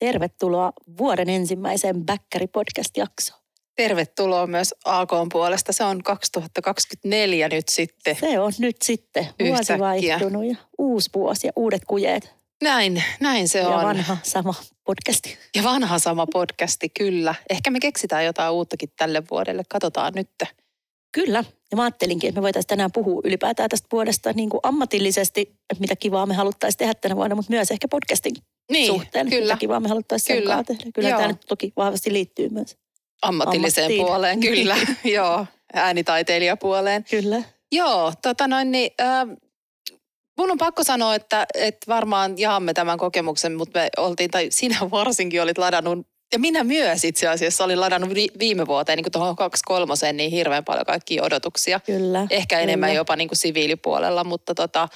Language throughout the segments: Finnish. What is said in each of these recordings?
Tervetuloa vuoden ensimmäiseen Bäkkäri-podcast-jaksoon. Tervetuloa myös AK puolesta. Se on 2024 nyt sitten. Se on nyt sitten vuosi Yhtäkkiä. vaihtunut ja uusi vuosi ja uudet kujeet. Näin, näin se Ja on. vanha sama podcasti. Ja vanha sama podcasti, kyllä. Ehkä me keksitään jotain uuttakin tälle vuodelle. Katsotaan nyt. Kyllä. Ja mä ajattelinkin, että me voitaisiin tänään puhua ylipäätään tästä vuodesta niin kuin ammatillisesti, että mitä kivaa me haluttaisiin tehdä tänä vuonna, mutta myös ehkä podcastin Niin, suhteen, kyllä. mitä kivaa me haluttaisiin sen Kyllä. kanssa tehdä. Kyllä Joo. tämä nyt toki vahvasti liittyy myös. Ammatilliseen Ammattiin. puoleen, kyllä. Joo, äänitaiteilijapuoleen. Kyllä. Joo, tota noin, niin, äh, mun on pakko sanoa, että, että varmaan jaamme tämän kokemuksen, mutta me oltiin, tai sinä varsinkin olit ladannut, ja minä myös itse asiassa olin ladannut vi- viime vuoteen niin tuohon kaksi kolmoseen niin hirveän paljon kaikkia odotuksia. Kyllä. Ehkä enemmän Kyllä. jopa niin kuin siviilipuolella, mutta tota,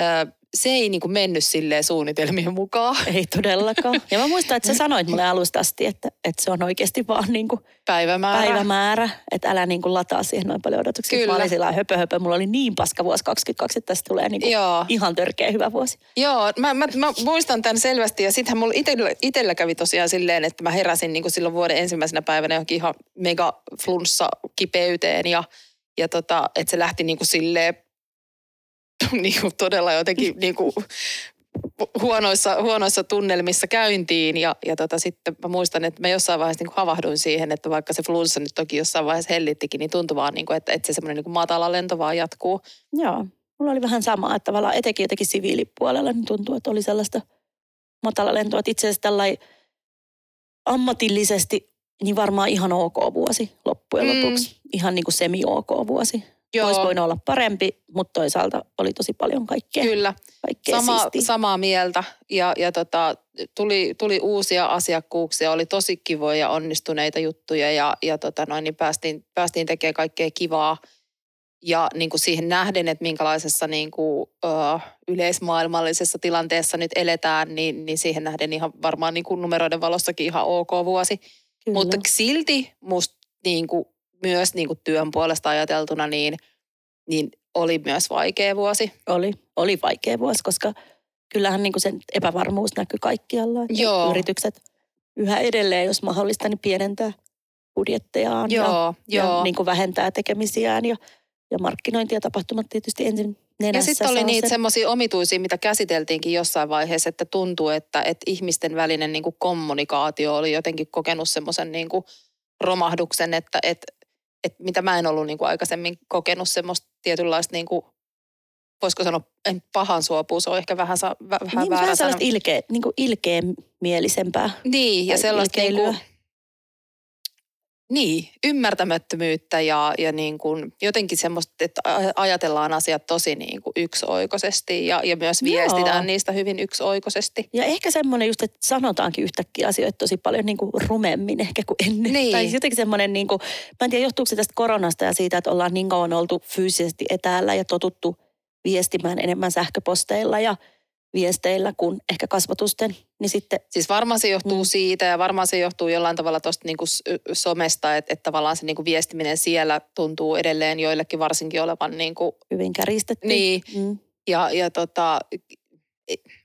äh, se ei niin kuin mennyt silleen suunnitelmien mukaan. Ei todellakaan. Ja mä muistan, että sä sanoit mulle alusta asti, että, että se on oikeasti vaan niin kuin Päivämäärä. päivämäärä, että älä niin kuin lataa siihen noin paljon odotuksia. Kyllä. Mä olin sillä höpö, höpö. Mulla oli niin paska vuosi 22, että tästä tulee niin kuin Joo. ihan törkeä hyvä vuosi. Joo, mä, mä, mä muistan tämän selvästi ja sittenhän mulla itellä, itellä kävi tosiaan silleen, että mä heräsin niin kuin silloin vuoden ensimmäisenä päivänä johonkin ihan mega flunssa kipeyteen ja, ja tota, että se lähti niin kuin silleen niin kuin todella jotenkin niin kuin huonoissa, huonoissa tunnelmissa käyntiin ja, ja tota, sitten mä muistan, että mä jossain vaiheessa niin kuin havahduin siihen, että vaikka se flunssa nyt toki jossain vaiheessa hellittikin, niin tuntui vaan, niin kuin, että, että se semmoinen niin matala lento vaan jatkuu. Joo. Mulla oli vähän sama, että tavallaan etenkin jotenkin siviilipuolella niin tuntuu, että oli sellaista matala lentoa. Että itse asiassa tällainen ammatillisesti niin varmaan ihan ok vuosi loppujen Mm. lopuksi. Ihan niin kuin semi-ok vuosi. Olisi voinut olla parempi, mutta toisaalta oli tosi paljon kaikkea, Kyllä. kaikkea Sama, siistiä. samaa mieltä ja, ja tota, tuli, tuli uusia asiakkuuksia, oli tosi kivoja ja onnistuneita juttuja ja, ja tota noin, niin päästiin, päästiin tekemään kaikkea kivaa. Ja niin kuin siihen nähden, että minkälaisessa niin kuin, ö, yleismaailmallisessa tilanteessa nyt eletään, niin, niin siihen nähden ihan varmaan niin kuin numeroiden valossakin ihan ok vuosi. Kyllä. Mutta silti musta niin kuin, myös niin kuin työn puolesta ajateltuna, niin, niin oli myös vaikea vuosi. Oli, oli vaikea vuosi, koska kyllähän niin kuin sen epävarmuus näkyy kaikkialla. Että Joo. Yritykset yhä edelleen, jos mahdollista, niin pienentää budjettejaan ja, Joo, ja joo. niin kuin vähentää tekemisiään. Ja, ja markkinointi ja tapahtumat tietysti ensin Ja nenässä sitten oli niitä semmoisia omituisia, mitä käsiteltiinkin jossain vaiheessa, että tuntuu, että, että ihmisten välinen niin kuin kommunikaatio oli jotenkin kokenut semmoisen niin romahduksen, että, että, että mitä mä en ollut niin kuin aikaisemmin kokenut semmoista tietynlaista, niin kuin, voisiko sanoa, en pahan suopua, se on ehkä vähän, sa, vähän niin, väärä vähän sellaista ilkeä, niin kuin ilkeämielisempää. Niin, ja sellaista niin kuin, niin, ymmärtämättömyyttä ja, ja niin kuin jotenkin semmoista, että ajatellaan asiat tosi niin kuin yksioikoisesti ja, ja myös Joo. viestitään niistä hyvin yksioikoisesti. Ja ehkä semmoinen just, että sanotaankin yhtäkkiä asioita tosi paljon niin kuin rumemmin ehkä kuin ennen. Niin. Tai jotenkin semmoinen, niin kuin, mä en tiedä johtuuko se tästä koronasta ja siitä, että ollaan niin kauan oltu fyysisesti etäällä ja totuttu viestimään enemmän sähköposteilla ja viesteillä kuin ehkä kasvatusten. Niin sitten, Siis varmaan se johtuu Mm. siitä ja varmaan se johtuu jollain tavalla tuosta niinku somesta, että, että tavallaan se niinku viestiminen siellä tuntuu edelleen joillekin varsinkin olevan niinku, hyvin kärjistetty. niin. Mm. Ja, ja tota,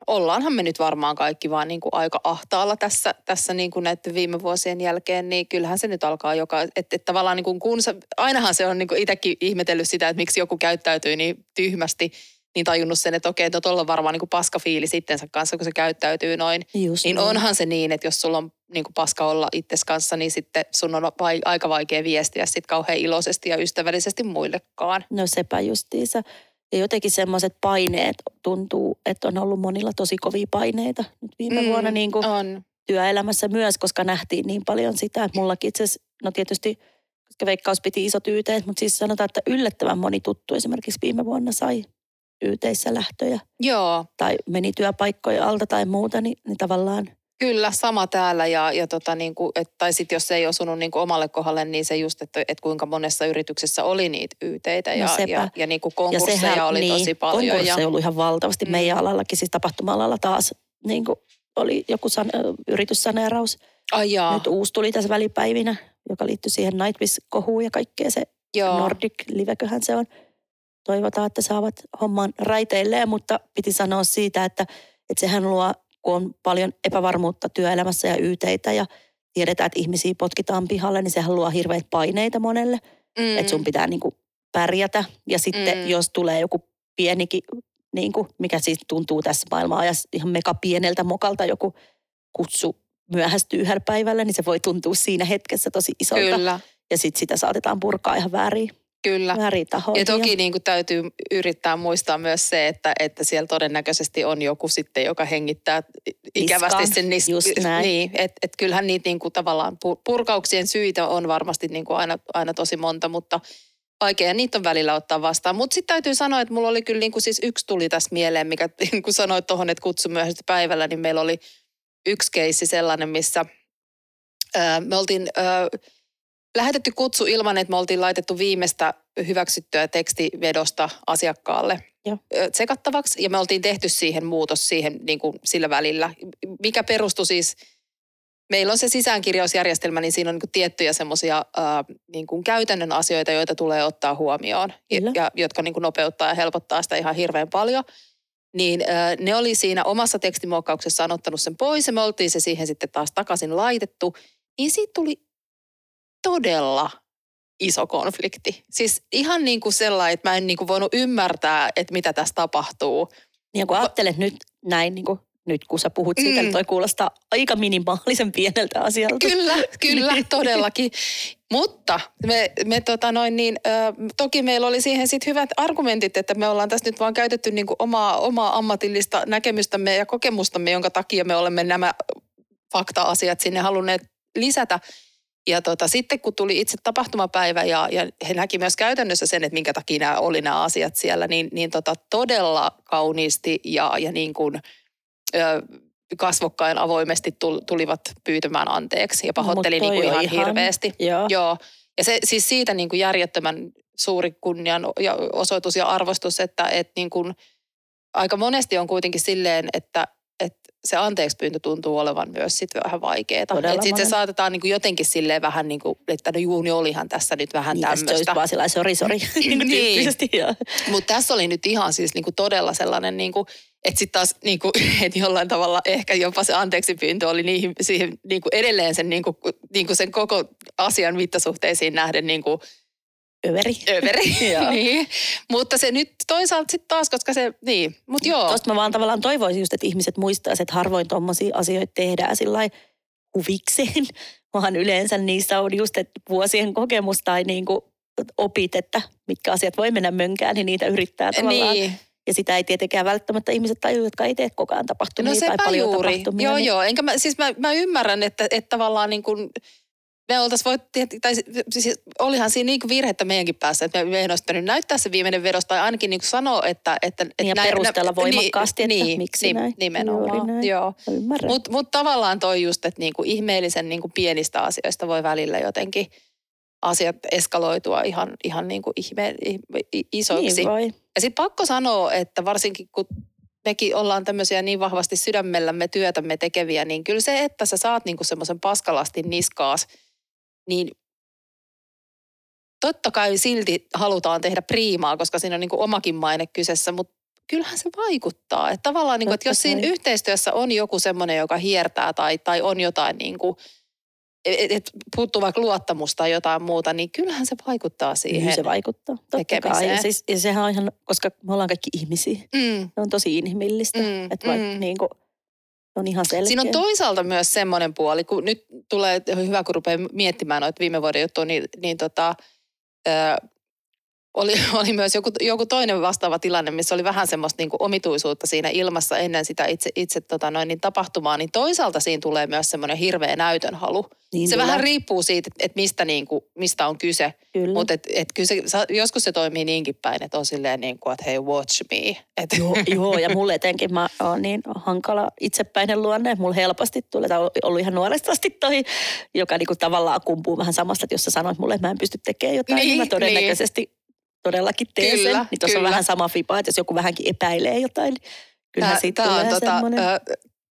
ollaanhan me nyt varmaan kaikki vaan niinku aika ahtaalla tässä, tässä niinku näiden viime vuosien jälkeen, niin kyllähän se nyt alkaa joka, että, että tavallaan niinku kun sä, ainahan se on niinku itsekin ihmetellyt sitä, että miksi joku käyttäytyy niin tyhmästi, niin tajunnut sen, että okei, no tuolla on varmaan niinku paska fiili sittensä kanssa, kun se käyttäytyy noin. Just Niin onhan se niin, että jos sulla on niin kuin paska olla itses kanssa, niin sitten sun on vai, aika vaikea viestiä sit kauhean iloisesti ja ystävällisesti muillekaan. No sepä justiinsa. Ja jotenkin semmoiset paineet tuntuu, että on ollut monilla tosi kovia paineita nyt viime mm. vuonna niin kuin On. työelämässä myös, koska nähtiin niin paljon sitä, että mullakin itse asiassa, no tietysti, koska Veikkaus piti isot yteet, mutta siis sanotaan, että yllättävän moni tuttu esimerkiksi viime vuonna sai yteissä lähtöjä Joo, tai meni työpaikkoja alta tai muuta, niin, niin tavallaan kyllä sama täällä ja, ja tota niin kuin, et, tai sitten jos se ei osunut niin kuin omalle kohdalle, niin se just, että, että kuinka monessa yrityksessä oli niitä yteitä No ja, sepä. ja, ja niin kuin konkursseja oli tosi paljon. Ja, Konkursseja ollut ihan valtavasti Mm. meidän alallakin, siis tapahtuma-alalla taas niin kuin oli joku san, yrityssaneeraus. ai jaa, Nyt uusi tuli tässä välipäivinä, joka liittyy siihen Nightwish-kohuun ja kaikkea se joo. Nordic Liveköhän se on. Toivotaan, että saavat homman raiteilleen, mutta piti sanoa siitä, että, että sehän luo kun on paljon epävarmuutta työelämässä ja yteitä ja tiedetään, että ihmisiä potkitaan pihalle, niin sehän luo hirveitä paineita monelle. Mm. Että sun pitää niin kuin pärjätä. Ja sitten mm. jos tulee joku pienikin, niin kuin, mikä siis tuntuu tässä maailmanajassa ihan mega pieneltä mokalta joku kutsu myöhästyy yhdellä päivällä, niin se voi tuntua siinä hetkessä tosi isolta. Kyllä. Ja sitten sitä saatetaan purkaa ihan väärin. Kyllä. Ja toki niin kuin täytyy yrittää muistaa myös se, että, että siellä todennäköisesti on joku sitten, joka hengittää ikävästi sen nis- Just näin. Niin, että et kyllähän niitä niin kuin tavallaan purkauksien syitä on varmasti niin kuin aina, aina tosi monta, mutta vaikea niitä on välillä ottaa vastaan. Mutta sitten täytyy sanoa, että mulla oli kyllä niin kuin siis yksi tuli tässä mieleen, mikä niin kuin sanoit tuohon, että kutsu myöhäisesti päivällä, niin meillä oli yksi keissi sellainen, missä ää, me oltiin... Ää, lähetetty kutsu ilman, että me oltiin laitettu viimeistä hyväksyttyä tekstivedosta asiakkaalle Joo. tsekattavaksi. Ja me oltiin tehty siihen muutos siihen niin kuin sillä välillä, mikä perustui siis, meillä on se sisäänkirjausjärjestelmä, niin siinä on niin kuin tiettyjä semmoisia niin kuin käytännön asioita, joita tulee ottaa huomioon, ja, ja jotka niin kuin nopeuttaa ja helpottaa sitä ihan hirveän paljon. Niin äh, ne oli siinä omassa tekstimuokkauksessaan ottanut sen pois ja me oltiin se siihen sitten taas takaisin laitettu. Niin siitä tuli todella iso konflikti. Siis ihan niin kuin sellainen, että mä en niin kuin voinut ymmärtää, että mitä tässä tapahtuu. Niin kun ajattelet nyt näin, niin kuin nyt kun sä puhut siitä, mm. niin toi kuulostaa aika minimaalisen pieneltä asialta. Kyllä, kyllä, todellakin. Mutta me, me tota noin niin, ö, toki meillä oli siihen sitten hyvät argumentit, että me ollaan tässä nyt vaan käytetty niin kuin omaa, omaa ammatillista näkemystämme ja kokemustamme, jonka takia me olemme nämä fakta-asiat sinne halunneet lisätä. Ja tota, sitten kun tuli itse tapahtumapäivä ja, ja he näki myös käytännössä sen, että minkä takia nämä oli nämä asiat siellä, niin, niin tota, todella kauniisti ja, ja niin kuin, ö, kasvokkain avoimesti tulivat pyytämään anteeksi ja pahoitteli no, niin kuin ihan, ihan hirveästi. Joo. Joo. Ja se, siis siitä niin kuin järjettömän suuri kunnian ja osoitus ja arvostus, että, että niin kuin, aika monesti on kuitenkin silleen, että se anteeksi pyyntö tuntuu olevan myös sitten vähän vaikeaa. Sitten se saatetaan niinku jotenkin silleen vähän niin kuin, että no juuni olihan tässä nyt vähän niin, tämmöistä. Niin, vaan sillä sori, sori. niin. Mutta tässä oli nyt ihan siis niinku todella sellainen, niinku, että sitten taas niinku, et jollain tavalla ehkä jopa se anteeksi pyyntö oli niihin, siihen niinku edelleen sen, niinku, niinku sen koko asian mittasuhteisiin nähden niinku, Överi. Överi, niin. Mutta se nyt toisaalta sitten taas, koska se, niin, mutta joo. Tuosta mä vaan tavallaan toivoisin just, että ihmiset muistaisivat, että harvoin tuommoisia asioita tehdään sillä huvikseen, vaan yleensä niissä on just että vuosien kokemus tai niin kuin opit, että mitkä asiat voi mennä mönkään, niin niitä yrittää tavallaan. Niin. Ja sitä ei tietenkään välttämättä ihmiset tajua, jotka ei tee koko ajan tapahtumia no tai paljon juuri. tapahtumia. Joo, niin... joo. Enkä mä, siis mä, mä ymmärrän, että, että tavallaan niin kuin me oltaisiin voitu, tai siis olihan siinä niin virhettä meidänkin päässä, että me, ei olisi näyttää se viimeinen vedos, tai ainakin niin sanoa, että... että, niin ja näin, perustella nä, voimakkaasti, niin, että niin, miksi niin, näin. Nimenomaan, näin. joo. Mutta mut tavallaan toi just, että niin kuin ihmeellisen niin kuin pienistä asioista voi välillä jotenkin asiat eskaloitua ihan, ihan niin kuin ihme, isoiksi. Niin voi. Ja sitten pakko sanoa, että varsinkin kun mekin ollaan tämmöisiä niin vahvasti sydämellämme työtämme tekeviä, niin kyllä se, että sä saat niinku semmoisen paskalastin niskaas – niin totta kai silti halutaan tehdä priimaa, koska siinä on niin omakin maine kyseessä, mutta kyllähän se vaikuttaa. Että tavallaan, niin kuin, että jos siinä yhteistyössä on joku semmoinen, joka hiertää tai, tai on jotain niin kuin, et, et puuttuu vaikka luottamusta tai jotain muuta, niin kyllähän se vaikuttaa siihen Kyllä se vaikuttaa, totta kai. Ja, siis, ja sehän on ihan, koska me ollaan kaikki ihmisiä. Mm. Se on tosi inhimillistä. Mm. Että vaikka mm. niin kuin, on ihan selkeä. Siinä on toisaalta myös semmoinen puoli, kun nyt tulee hyvä, kun rupeaa miettimään noita viime vuoden juttuja, niin, niin tota, oli, oli myös joku, joku toinen vastaava tilanne, missä oli vähän semmoista niin omituisuutta siinä ilmassa ennen sitä itse, itse tota noin, niin tapahtumaa, niin toisaalta siinä tulee myös semmoinen hirveä näytön halu. Niin se kyllä. vähän riippuu siitä, että mistä, niin kuin, mistä on kyse. Mutta et, et kyllä se, joskus se toimii niinkin päin, että on silleen niin kuin, että hei watch me. Et. Joo, joo, ja mulle etenkin mä oon niin hankala itsepäinen luonne. Mulla helposti tulee, tai on ollut ihan nuoresta asti toi, joka niin kuin tavallaan kumpuu vähän samasta, että jos sä sanoit mulle, että mä en pysty tekemään jotain, niin, niin mä todennäköisesti niin todellakin teen kyllä, sen. Niin tuossa on vähän sama fipa, että jos joku vähänkin epäilee jotain, niin kyllähän siitä tulee tota, semmoinen. Ö,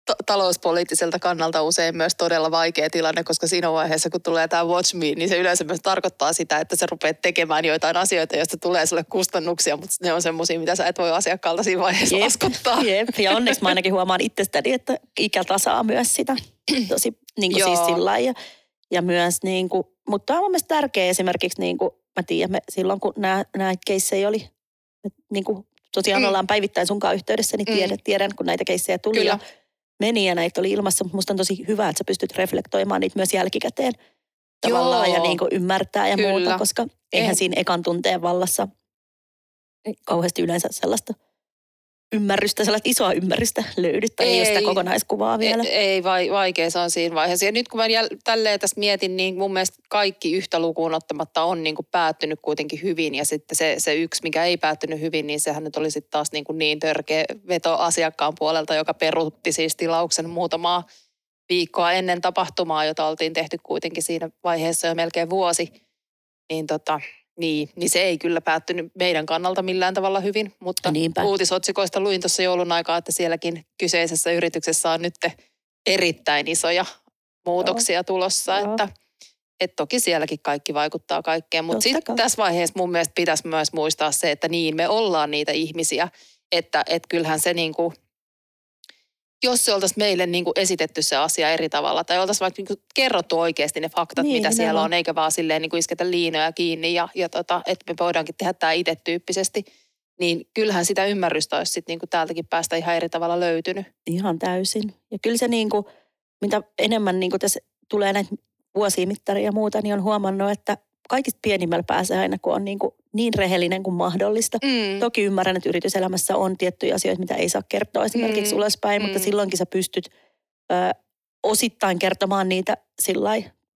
t- talouspoliittiselta kannalta usein myös todella vaikea tilanne, koska siinä vaiheessa, kun tulee tämä Watch Me, niin se yleensä myös tarkoittaa sitä, että sä rupeat tekemään joitain asioita, joista tulee sulle kustannuksia, mutta ne on semmoisia, mitä sä et voi asiakkaalta siinä vaiheessa Jep, laskuttaa. Jep, ja onneksi mä ainakin huomaan itsestäni, että ikä tasaa myös sitä tosi niin kuin siis sillä ja, ja myös niin kuin, mutta on mun mielestä tärkeä esimerkiksi niin kuin, mä tiedän, me, silloin kun nämä, keissejä oli, niin kuin tosiaan Mm. ollaan päivittäin sunkaan yhteydessä, niin Mm. tiedän, tiedän kun näitä keissejä tuli Kyllä. ja meni ja näitä oli ilmassa, mutta musta on tosi hyvä, että sä pystyt reflektoimaan niitä myös jälkikäteen tavallaan Joo. ja niin kuin ymmärtää ja Kyllä. muuta, koska eihän En- siinä ekan tunteen vallassa kauheasti yleensä sellaista ymmärrystä, sellaista isoa ymmärrystä löydy tai ei, ole sitä Ei. kokonaiskuvaa vielä. Ei, ei vai, vaikea se on siinä vaiheessa. Ja nyt kun mä jäl, tälleen tästä mietin, niin mun mielestä kaikki yhtä lukuun ottamatta on niin kuin päättynyt kuitenkin hyvin. Ja sitten se, se yksi, mikä ei päättynyt hyvin, niin sehän nyt oli sitten taas niin, kuin niin törkeä veto asiakkaan puolelta, joka peruutti siis tilauksen muutamaa viikkoa ennen tapahtumaa, jota oltiin tehty kuitenkin siinä vaiheessa jo melkein vuosi. Niin tota, niin, niin se ei kyllä päättynyt meidän kannalta millään tavalla hyvin, mutta Niinpä. uutisotsikoista luin tuossa joulun aikaa, että sielläkin kyseisessä yrityksessä on nyt erittäin isoja muutoksia tulossa, Joo. että et toki sielläkin kaikki vaikuttaa kaikkeen, mutta sitten tässä vaiheessa mun mielestä pitäisi myös muistaa se, että niin me ollaan niitä ihmisiä, että et kyllähän se niinku, jos se oltaisiin meille niinku esitetty se asia eri tavalla tai oltaisiin vaikka niinku kerrottu oikeasti ne faktat, Niin, mitä siellä nimenomaan. on, eikä vaan silleen niinku isketä liinoja kiinni ja, ja tota, että me voidaankin tehdä tämä itse tyyppisesti, niin kyllähän sitä ymmärrystä olisi sitten niinku täältäkin päästä ihan eri tavalla löytynyt. Ihan täysin. Ja kyllä se niin kuin, mitä enemmän niin kuin tässä tulee näitä vuosimittaria ja muuta, niin on huomannut, että kaikista pienimmällä pääsee aina, kun on niin, kuin niin rehellinen kuin mahdollista. Mm. Toki ymmärrän, että yrityselämässä on tiettyjä asioita, mitä ei saa kertoa esimerkiksi Mm, ulospäin, mutta mm. silloinkin sä pystyt ö, osittain kertomaan niitä sillä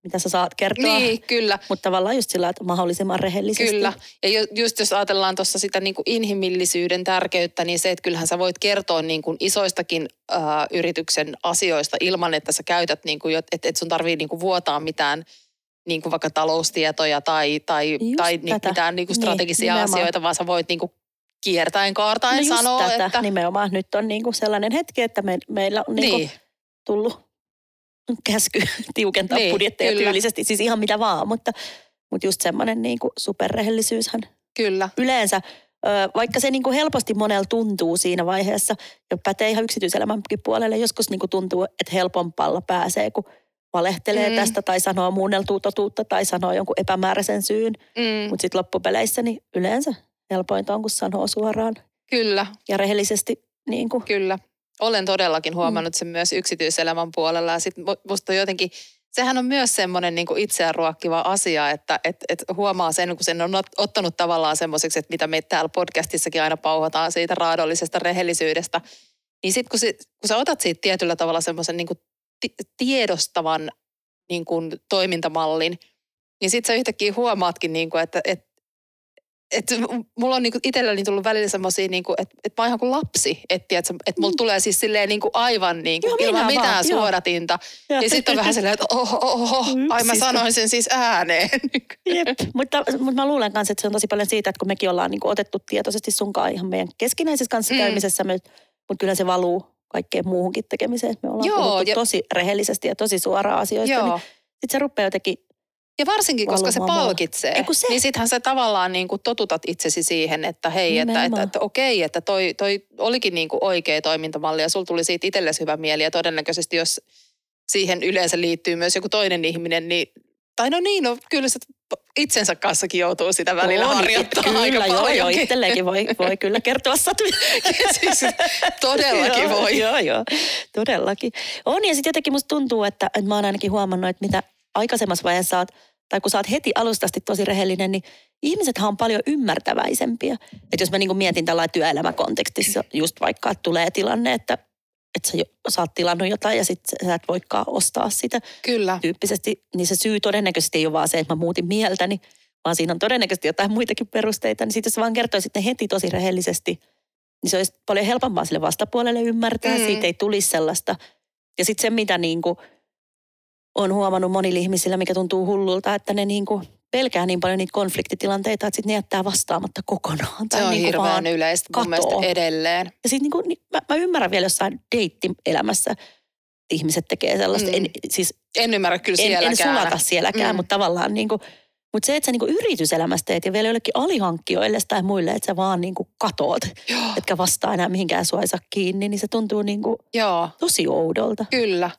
mitä sä saat kertoa. Niin, kyllä. Mutta tavallaan just sillä että mahdollisimman rehellisesti. Kyllä. Ja ju- just jos ajatellaan tuossa sitä niin kuin inhimillisyyden tärkeyttä, niin se, että kyllähän sä voit kertoa niin kuin isoistakin ää, yrityksen asioista ilman, että sä käytät, niin kuin, että et sun tarvii niin kuin vuotaa mitään niin kuin vaikka taloustietoja tai, tai, Just tai ni- mitään niin kuin Niin, strategisia nimenomaan. asioita, vaan sä voit niin kuin kiertäen kaartaen no sanoa, tätä että... nimenomaan. Nyt on niin kuin sellainen hetki, että me, meillä on niin kuin Niin, tullut käsky tiukentaa Niin, niin, budjetteja kyllä. tyylisesti, siis ihan mitä vaan, mutta, mutta just semmoinen niin kuin superrehellisyyshän kyllä. yleensä, vaikka se niin kuin helposti monella tuntuu siinä vaiheessa, ja pätee ihan yksityiselämänkin puolelle, joskus niin kuin tuntuu, että helpompalla pääsee, kun valehtelee Mm. mm. tästä tai sanoo muunneltua totuutta tai sanoo jonkun epämääräisen syyn, Mm, mutta sitten loppupeleissä niin yleensä helpointa on, kun sanoo suoraan kyllä. ja rehellisesti niin kuin, Kyllä. Olen todellakin huomannut sen myös yksityiselämän puolella. Ja sit mu- musta jotenkin, sehän on myös semmoinen niin itseään ruokkiva asia, että et, et huomaa sen, kun sen on ot- ottanut tavallaan semmoiseksi, että mitä me täällä podcastissakin aina pauhataan siitä raadollisesta rehellisyydestä. Niin sitten kun, kun sä otat siitä tietyllä tavalla semmoisen niin ti- tiedostavan niin kuin toimintamallin, niin sitten sä yhtäkkiä huomaatkin, niin kuin, että, että että mulla on niinku itselläni tullut välillä semmoisia, niinku, että, että mä oon ihan kuin lapsi. Että, että, että mulla tulee siis silleen niinku aivan niinku, Joo, ilman vaan, mitään joo. Ja sitten on vähän silleen, että oho, oho, ai mä sanoin sen siis ääneen. Jep, mutta, mutta mä luulen kanssa, että se on tosi paljon siitä, että kun mekin ollaan niin otettu tietoisesti sunkaan ihan meidän keskinäisessä kanssakäymisessä, mm. mutta kyllä se valuu kaikkeen muuhunkin tekemiseen. Me ollaan Joo, puhuttu ja- tosi rehellisesti ja tosi suoraan asioista, niin Joo. sitten se rupeaa jotenkin, Ja varsinkin, koska se palkitsee, Ei kun se. niin sittenhän sä tavallaan niin kuin totutat itsesi siihen, että hei, että, että, että, okei, että toi, toi olikin niin kuin oikea toimintamalli ja sulla tuli siitä itsellesi hyvä mieli ja todennäköisesti jos siihen yleensä liittyy myös joku toinen ihminen, niin tai no niin, no kyllä se itsensä kanssakin joutuu sitä välillä On, harjoittaa kyllä, aika joo, joo, paljonkin. itselleenkin voi, voi kyllä kertoa satuja. siis todellakin joo, voi. Joo, joo, todellakin. On ja sitten jotenkin musta tuntuu, että, että mä oon ainakin huomannut, että mitä aikaisemmassa vaiheessa saat, tai kun sä oot heti alustasti tosi rehellinen, niin ihmisethän on paljon ymmärtäväisempiä. Että jos mä niinku mietin tällainen työelämäkontekstissa, just vaikka että tulee tilanne, että, että sä, jo, sä oot tilannut jotain ja sit sä et voikaan ostaa sitä Kyllä. tyyppisesti, niin se syy todennäköisesti ei ole vaan se, että mä muutin mieltäni, vaan siinä on todennäköisesti jotain muitakin perusteita. Niin sitten jos sä vaan kertoisit ne heti tosi rehellisesti, niin se olisi paljon helpompaa sille vastapuolelle ymmärtää. Mm. Mm. Siitä ei tulisi sellaista. Ja sitten se, mitä niin kuin on huomannut monilla ihmisillä, mikä tuntuu hullulta, että ne niin kuin pelkää niin paljon niitä konfliktitilanteita, että sitten ne jättää vastaamatta kokonaan. Se on niin kuin hirveän yleistä mun mielestä katoo. edelleen. ja sitten niin kuin, niin mä, mä ymmärrän vielä jossain deittielämässä, ihmiset tekee sellaista. Mm. En, siis En ymmärrä kyllä en, en sielläkään. sulata sielläkään, Mm. mutta tavallaan niin kuin, mutta se, että sä niin kuin yrityselämässä teet ja vielä jollekin alihankkijoille tai muille, että sä vaan niin kuin katoat, Joo, etkä vastaa enää mihinkään sua saa kiinni, niin se tuntuu niin kuin joo, tosi oudolta. kyllä.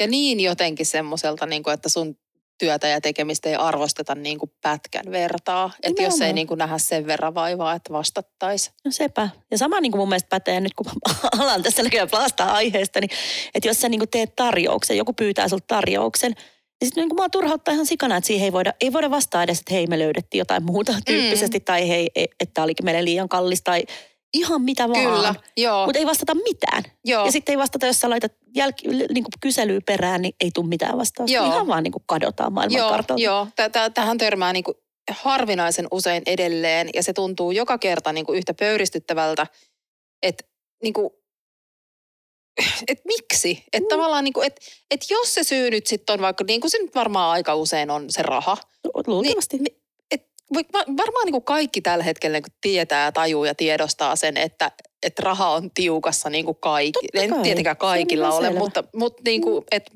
Ja niin jotenkin semmoiselta, niin kuin, että sun työtä ja tekemistä ei arvosteta niin kuin pätkän vertaa. Että jos ei niin kuin nähdä sen verran vaivaa, että vastattaisi. No sepä. Ja sama niin kuin mun mielestä pätee nyt, kun mä alan tässä näköjään plaastaa aiheesta, niin että jos sä niin kuin teet tarjouksen, joku pyytää sulta tarjouksen, niin sitten niin kuin mua turhauttaa ihan sikana, että siihen ei voida, ei voida vastaa edes, että hei me löydettiin jotain muuta tyyppisesti, tai hei, e- että tämä olikin meille liian kallis, tai ihan mitä vaan. Kyllä, joo. Mutta ei vastata mitään. joo. Ja sitten ei vastata, jos sä laitat jälki, niin kuin kyselyä perään, niin ei tule mitään vastausta. Joo. Ihan vaan niin kuin kadotaan Joo, maailmankartalta. joo. Tä- Tähän törmää niin kuin harvinaisen usein edelleen ja se tuntuu joka kerta niin kuin yhtä pöyristyttävältä, että niin kuin, et miksi? Että Mm. tavallaan, niin kuin, että et jos se syy nyt sitten on vaikka, niin kuin se nyt varmaan aika usein on se raha, Luultavasti. Niin, et, va- varmaan niin kuin kaikki tällä hetkellä niin kuin tietää, tajuu ja tiedostaa sen, että, että raha on tiukassa niin kuin kaikki. Totta Ei nyt kai. tietenkään kaikilla ole, selvä. mutta, mutta niin kuin, et,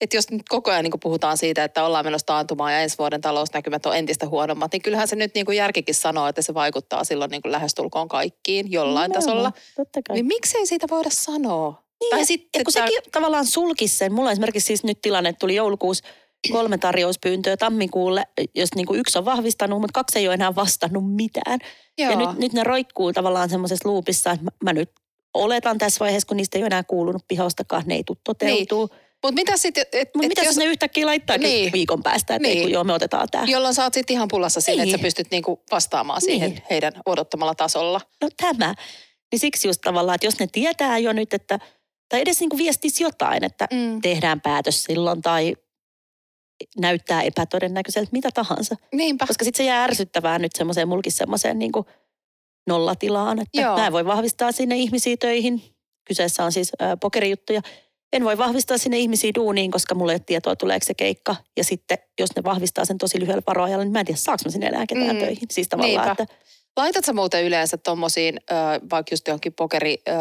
et jos nyt koko ajan niin kuin puhutaan siitä, että ollaan menossa taantumaan ja ensi vuoden talousnäkymät on entistä huonommat, niin kyllähän se nyt niin kuin järkikin sanoo, että se vaikuttaa silloin niin kuin lähestulkoon kaikkiin jollain tasolla. Nimenomaan, Totta kai. Niin miksei siitä voida sanoa? Niin, tai ja- sitten, kun että- sekin tavallaan sulkisi sen. Mulla esimerkiksi siis nyt tilanne, tuli joulukuussa kolme tarjouspyyntöä tammikuulle, jos niin kuin yksi on vahvistanut, mutta kaksi ei ole enää vastannut mitään. Joo. Ja nyt, nyt ne roikkuu tavallaan semmoisessa luupissa, että mä, mä nyt oletan tässä vaiheessa, kun niistä ei ole enää kuulunut pihostakaan, ne ei tule toteutuu. Niin. Mutta mitä sitten, et, Mutta et mitä jos ne yhtäkkiä laittaa Niin. niin. viikon päästä, että Niin. niin. joo me otetaan tämä. Jolloin sä oot sitten ihan pulassa siinä, että sä Niin. pystyt niinku vastaamaan siihen Niin. heidän odottamalla tasolla. No tämä. Niin siksi just tavallaan, että jos ne tietää jo nyt, että, tai edes niin kuin viestisi jotain, että Mm. tehdään päätös silloin tai näyttää epätodennäköiseltä, mitä tahansa. Niinpä. Koska sitten se jää ärsyttävään nyt semmoiseen mulkin semmoiseen niin nollatilaan, että Joo. Mä en voi vahvistaa sinne ihmisiä töihin. Kyseessä on siis äh, pokerijuttuja. En voi vahvistaa sinne ihmisiä duuniin, koska mulla ei ole tietoa, tuleeko se keikka. Ja sitten, jos ne vahvistaa sen tosi lyhyellä varoajalla, niin mä en tiedä, saako mä sinne enää ketään Mm. töihin. Siis tavallaan, Niinpä. että Laitat sä muuten yleensä tuommoisiin, vaikka just johonkin pokeri ö,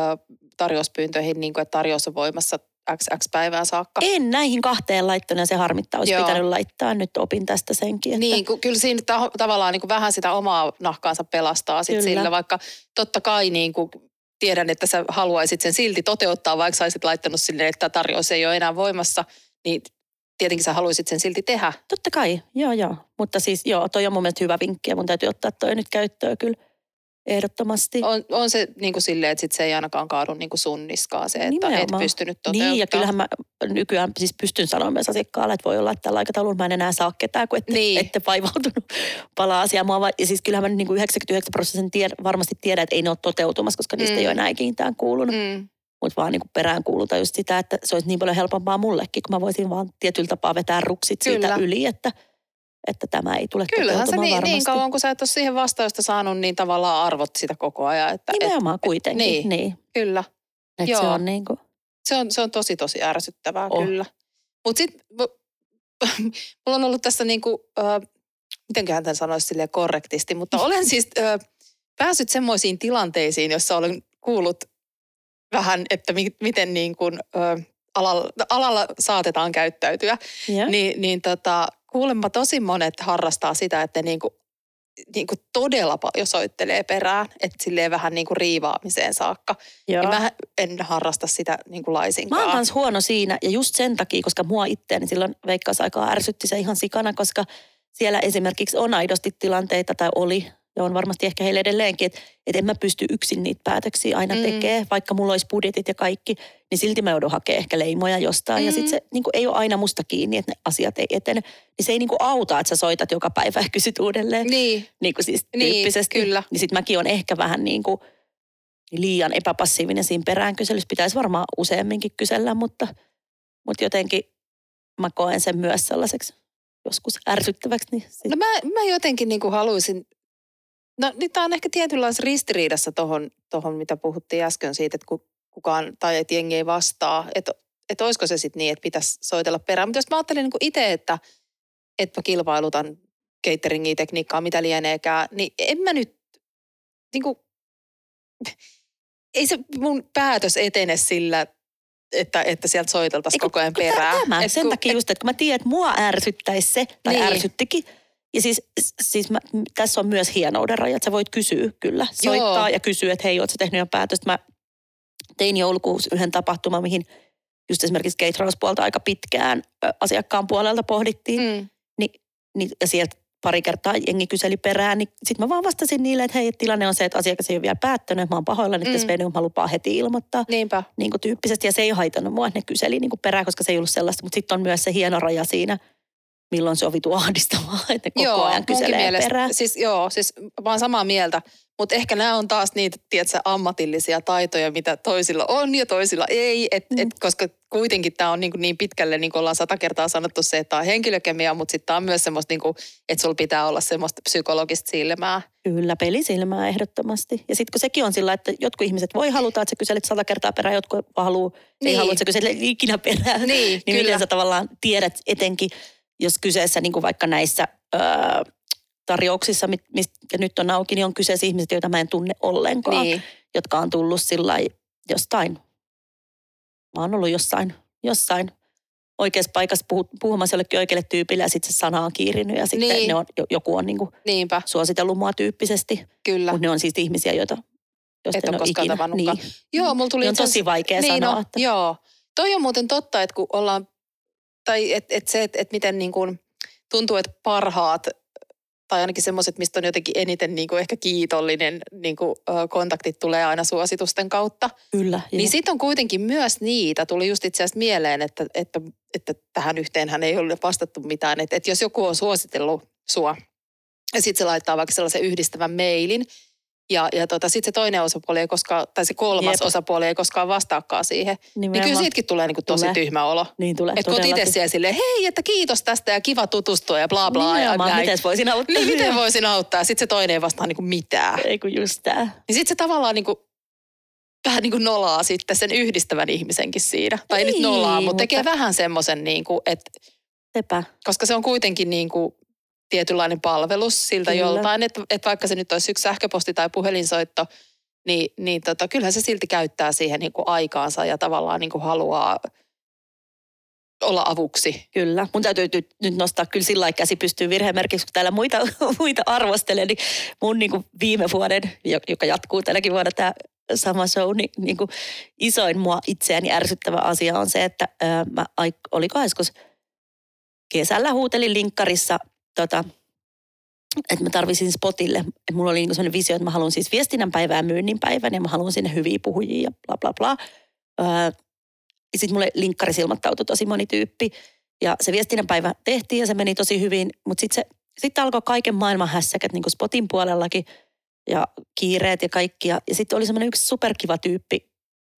tarjouspyyntöihin, niin kuin, että tarjous on voimassa XX päivään saakka? en näihin kahteen laittanut ja se harmittaa. Olisi Joo. pitänyt laittaa. Nyt opin tästä senkin. Että Niin, kun, kyllä siinä ta- tavallaan niin kuin vähän sitä omaa nahkaansa pelastaa sit Kyllä. sillä, vaikka totta kai niin kuin tiedän, että sä haluaisit sen silti toteuttaa, vaikka sä olisit laittanut sinne, että tarjous ei ole enää voimassa, niin tietenkin sä haluaisit sen silti tehdä. Totta kai, joo joo. Mutta siis joo, toi on mun mielestä hyvä vinkki ja mun täytyy ottaa toi nyt käyttöön kyllä ehdottomasti. On, on se niin kuin silleen, että sit se ei ainakaan kaadu niin kuin sun niskaan se, että et Nimenomaan. pystynyt toteuttamaan. Niin, ja kyllähän mä nykyään siis pystyn sanomaan myös asiakkaalle, että voi olla, että tällä aikataululla mä en enää saa ketään, kun ette, Niin. ette vaivautunut palaa asiaa. Mua, va- ja siis kyllähän mä niin kuin 99 prosenttia tied, varmasti tiedän, että ei ne ole toteutumassa, koska niistä Mm. ei ole enää ikinään kuulunut. Mm. Mm, Mutta vaan niin kuin perään kuuluta just sitä, että se olisi niin paljon helpompaa mullekin, kun mä voisin vaan tietyllä tapaa vetää ruksit Kyllä. siitä yli, että, että tämä ei tule Kyllähän se toteutumaan niin, varmasti. niin kauan, kun sä et ole siihen vastausta saanut, niin tavallaan arvot sitä koko ajan. Että, et, Nimenomaan kuitenkin, niin. niin. niin. kyllä. Että Joo. se on niin kuin, Se on, se on tosi, tosi ärsyttävää, oh. Kyllä. Mutta sitten mulla on ollut tässä niinku, äh, mitenköhän tämän sanoisi silleen korrektisti, mutta olen siis äh, päässyt semmoisiin tilanteisiin, jossa olen kuullut vähän, että mi, miten niin kuin, äh, alalla, alalla saatetaan käyttäytyä. ja. Niin, niin tota, kuulemma tosi monet harrastaa sitä, että ne niinku, niinku todella paljon soittelee perään, että silleen vähän niinku riivaamiseen saakka. Joo. Ja mä en harrasta sitä niinku Mä laisinkaan. oon kans huono siinä ja just sen takia, koska mua itteeni silloin veikkausaikaa ärsytti se ihan sikana, koska siellä esimerkiksi on aidosti tilanteita tai oli ja on varmasti ehkä heille edelleenkin, että, että en mä pysty yksin niitä päätöksiä aina Mm. tekemään, vaikka mulla olisi budjetit ja kaikki, niin silti mä joudun hakemaan ehkä leimoja jostain. Mm. Ja sitten se niin ei ole aina musta kiinni, että ne asiat ei etene. Niin se ei niin auta, että sä soitat joka päivä ja kysyt uudelleen Niin, niin kuin siis Niin, tyyppisesti. kyllä. Niin sit mäkin on ehkä vähän niin kuin liian epäpassiivinen siinä perään kyselyssä. Pitäisi varmaan useamminkin kysellä, mutta, mutta jotenkin mä koen sen myös sellaiseksi joskus ärsyttäväksi. Niin sit, no mä, mä jotenkin niinku haluaisin, no niin tää on ehkä tietynlaisessa ristiriidassa tohon, tohon, mitä puhuttiin äsken siitä, että ku- kukaan tai että jengi ei vastaa, että että olisiko se sitten niin, että pitäisi soitella perään. Mutta jos mä ajattelin niinku itse, että, että mä kilpailutan cateringia, tekniikkaa, mitä lieneekään, niin en mä nyt, niin kuin, ei se mun päätös etene sillä, että, että sieltä soiteltaisiin koko ajan perään. Tämä, Et sen kun- takia just, että kun mä tiedän, että mua ärsyttäisi se, tai Niin. niin. ärsyttikin. Ja siis, siis mä, tässä on myös hienouden raja, että sä voit kysyä kyllä. Soittaa Joo. ja kysyä, että hei, ootko tehnyt jo päätöstä. Mä tein joulukuussa yhden tapahtuman, mihin just esimerkiksi Gate aika pitkään asiakkaan puolelta pohdittiin. Mm. Mm, Niin, ja sieltä pari kertaa jengi kyseli perään, niin sitten mä vaan vastasin niille, että hei, tilanne on se, että asiakas ei ole vielä päättänyt, että mä oon pahoillani, että Mm. tässä mä lupaan heti ilmoittaa niinpä. niin kuin tyyppisesti. Ja se ei haitannut mua, että ne kyseli niin kuin perään, koska se ei ollut sellaista. Mutta sitten on myös se hieno raja siinä, milloin se on vitu ahdistavaa, että koko ajan munkin kyselee mielestä, perään. Siis, joo, siis vaan samaa mieltä. Mutta ehkä nämä on taas niitä, tiedätkö, ammatillisia taitoja, mitä toisilla on ja toisilla ei. Et, Mm. et, koska kuitenkin tämä on niin, niin pitkälle, niin kuin ollaan sata kertaa sanottu se, että tämä on henkilökemia, mutta sitten tämä on myös semmoista, niin kuin, että sulla pitää olla semmoista psykologista silmää. Kyllä, pelisilmää ehdottomasti. Ja sitten kun sekin on sillä, että jotkut ihmiset voi haluta, että sä kyselet sata kertaa perään, jotkut haluaa, niin. ei halua, että sä kyselet ikinä perään. Niin, niin kyllä. miten sä tavallaan tiedät etenkin, jos kyseessä niin kuin vaikka näissä öö, tarjouksissa, mit- mistä nyt on auki, niin on kyseessä ihmiset, joita mä en tunne ollenkaan, Niin. jotka on tullut sillä jostain. Mä oon ollut jossain, jossain oikeassa paikassa puhu, puhumassa jollekin oikealle tyypille ja sitten se sana on kiirinyt ja sitten Niin. ne on, jo- joku on niin kuin Niinpä, suositellut mua tyyppisesti, kyllä. mutta ne on siis ihmisiä, joita joista Et ole koskaan ikinä. Niin. Joo, mulla tuli Niin on tosi vaikea niin, sanoa. No, että, Joo. Toi on muuten totta, että kun ollaan, tai että et se, että et miten niin kuin tuntuu, että parhaat, tai ainakin semmoiset, mistä on jotenkin eniten niin kuin ehkä kiitollinen niin kuin, kontaktit tulee aina suositusten kautta. Kyllä. Niin sitten on kuitenkin myös niitä, tuli just itse asiassa mieleen, että, että, että tähän yhteenhän ei ole vastattu mitään. Että, että jos joku on suositellut sua, ja sitten se laittaa vaikka sellaisen yhdistävän mailin, ja, ja tota, sitten se toinen osapuoli ei koskaan, tai se kolmas Jep. osapuoli ei koskaan vastaakaan siihen. Niin kyllä Nimenomaan. siitäkin tulee niinku tosi Tulee. tyhmä olo. Niin tulee Että kun itse siellä silleen, hei, että kiitos tästä ja kiva tutustua ja bla bla ja näin. miten voisin auttaa? Niin miten voisin auttaa? Sitten se toinen ei vastaa niinku mitään. Ei kun just tää. Niin sitten se tavallaan niinku, vähän niin kuin nolaa sitten sen yhdistävän ihmisenkin siinä. Tai ei nyt Niin, nolaa, mutta mutta- tekee vähän semmoisen, niinku, että Sepä. koska se on kuitenkin niinku tietynlainen palvelus siltä Kyllä. joltain, että, että vaikka se nyt olisi yksi sähköposti tai puhelinsoitto, niin, niin tota, kyllähän se silti käyttää siihen niinku aikaansa ja tavallaan niinku haluaa olla avuksi. Kyllä. Mun täytyy nyt, nostaa kyllä sillä lailla käsi pystyy virhemerkiksi, kun täällä muita, muita arvostelee, niin mun niin kuin viime vuoden, jo- joka jatkuu tälläkin vuonna tämä sama show, niin, niin kuin isoin mua itseäni ärsyttävä asia on se, että ää, mä oliko joskus kesällä huutelin linkkarissa, tota, että mä tarvisin spotille, että mulla oli niin sellainen visio, että mä haluan siis viestinnän päivää myynnin päivän ja mä haluan sinne hyviä puhujia ja bla bla bla. Ää, ja sitten mulle linkkarissa ilmoittautui tosi moni tyyppi. Ja se viestinnän päivä tehtiin ja se meni tosi hyvin, mutta sitten sit alkoi kaiken maailman hässäkät niin kuin Spotin puolellakin ja kiireet ja kaikki. Ja, ja sitten oli semmoinen yksi superkiva tyyppi,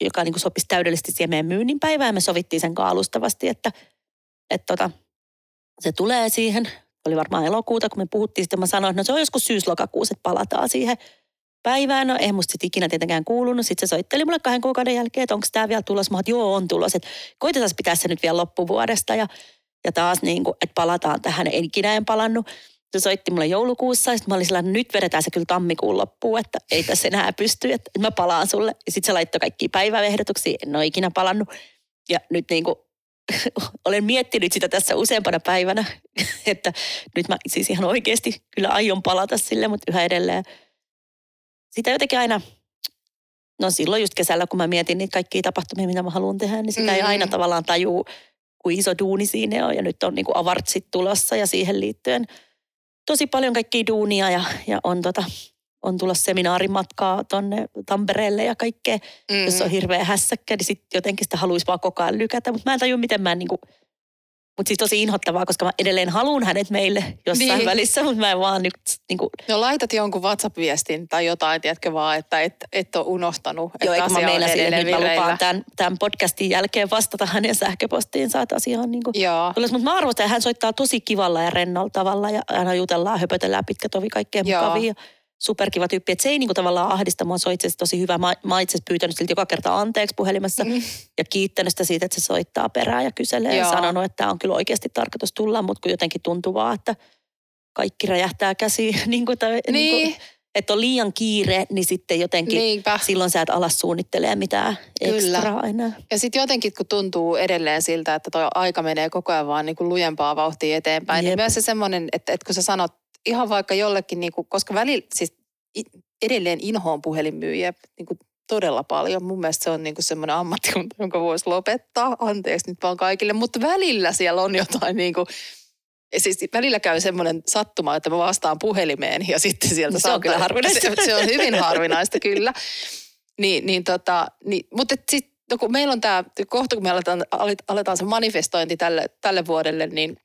joka niin kuin sopisi täydellisesti siihen meidän myynnin päivään. Me sovittiin sen alustavasti, että, että tota, se tulee siihen. Oli varmaan elokuuta, kun me puhuttiin. Sitten mä sanoin, että no se on joskus syyslokakuussa, että palataan siihen päivään. No ei musta sit ikinä tietenkään kuulunut. Sitten se soitteli mulle kahden kuukauden jälkeen, että onko tämä vielä tulossa. Mä että joo on tulossa. Että koitetaan pitää se nyt vielä loppuvuodesta. Ja, ja taas niin kuin, että palataan tähän. En ikinä en palannut. Se soitti mulle joulukuussa ja sitten mä olin sellainen, nyt vedetään se kyllä tammikuun loppuun, että ei tässä enää pysty, että mä palaan sulle. Ja sitten se laittoi kaikki päiväehdotuksia, en ole ikinä palannut. Ja nyt niin kuin, olen miettinyt sitä tässä useampana päivänä, että nyt mä siis ihan oikeasti kyllä aion palata sille, mutta yhä edelleen. Sitä jotenkin aina, no silloin just kesällä, kun mä mietin niitä kaikkia tapahtumia, mitä mä haluan tehdä, niin sitä mm. ei aina tavallaan tajuu, kuin iso duuni siinä on. Ja nyt on niin avartsit tulossa ja siihen liittyen tosi paljon kaikkia duunia ja, ja on, tota, on tulossa seminaarimatkaa tonne Tampereelle ja kaikkea. Mm. Jos on hirveä hässäkkä, niin sitten jotenkin sitä haluaisi vaan koko ajan lykätä. Mutta mä en tajua, miten mä en niinku... Mutta siis tosi inhottavaa, koska mä edelleen haluan hänet meille jossain Niin. niin. välissä, mutta mä en vaan nyt niinku... No laitat jonkun WhatsApp-viestin tai jotain, tiedätkö vaan, että et, et ole unohtanut, Joo, että mä on että edelleen nyt mä lupaan tämän, tämän podcastin jälkeen vastata hänen sähköpostiinsa, että asia on niinku... Joo, Mutta mä arvostan, että hän soittaa tosi kivalla ja rennolla tavalla ja aina jutellaan, höpötellään pitkä tovi kaikkea Joo. Superkiva tyyppi, että se ei niinku tavallaan ahdista mua, se on itse tosi hyvä. Mä, mä itse pyytänyt siltä joka kerta anteeksi puhelimessa Mm. ja kiittänyt sitä siitä, että se soittaa perään ja kyselee ja Joo. sanonut, että tämä on kyllä oikeasti tarkoitus tulla, mutta kun jotenkin tuntuu vaan, että kaikki räjähtää käsiin. niin kuin, tai, Niin. niin kuin, että on liian kiire, niin sitten jotenkin Niinpä. silloin sä et ala suunnittelee mitään Kyllä. ekstraa enää. Ja sitten jotenkin, kun tuntuu edelleen siltä, että tuo aika menee koko ajan vaan niin kuin lujempaa vauhtia eteenpäin, niin Jep. myös se semmoinen, että, että kun sä sanot ihan vaikka jollekin, niin kuin, koska välillä siis edelleen inhoon puhelinmyyjiä niin kuin todella paljon. Mun mielestä se on niin semmoinen ammattikunta, jonka voisi lopettaa. Anteeksi nyt vaan kaikille, mutta välillä siellä on jotain niin kuin, siis välillä käy semmoinen sattuma, että mä vastaan puhelimeen ja sitten sieltä No se on kyllä harvinaista. Se, se on hyvin harvinaista kyllä. Niin, niin tota, niin, mutta sitten no kun meillä on tämä, kohta kun me aletaan, alet- aletaan se manifestointi tälle, tälle vuodelle, niin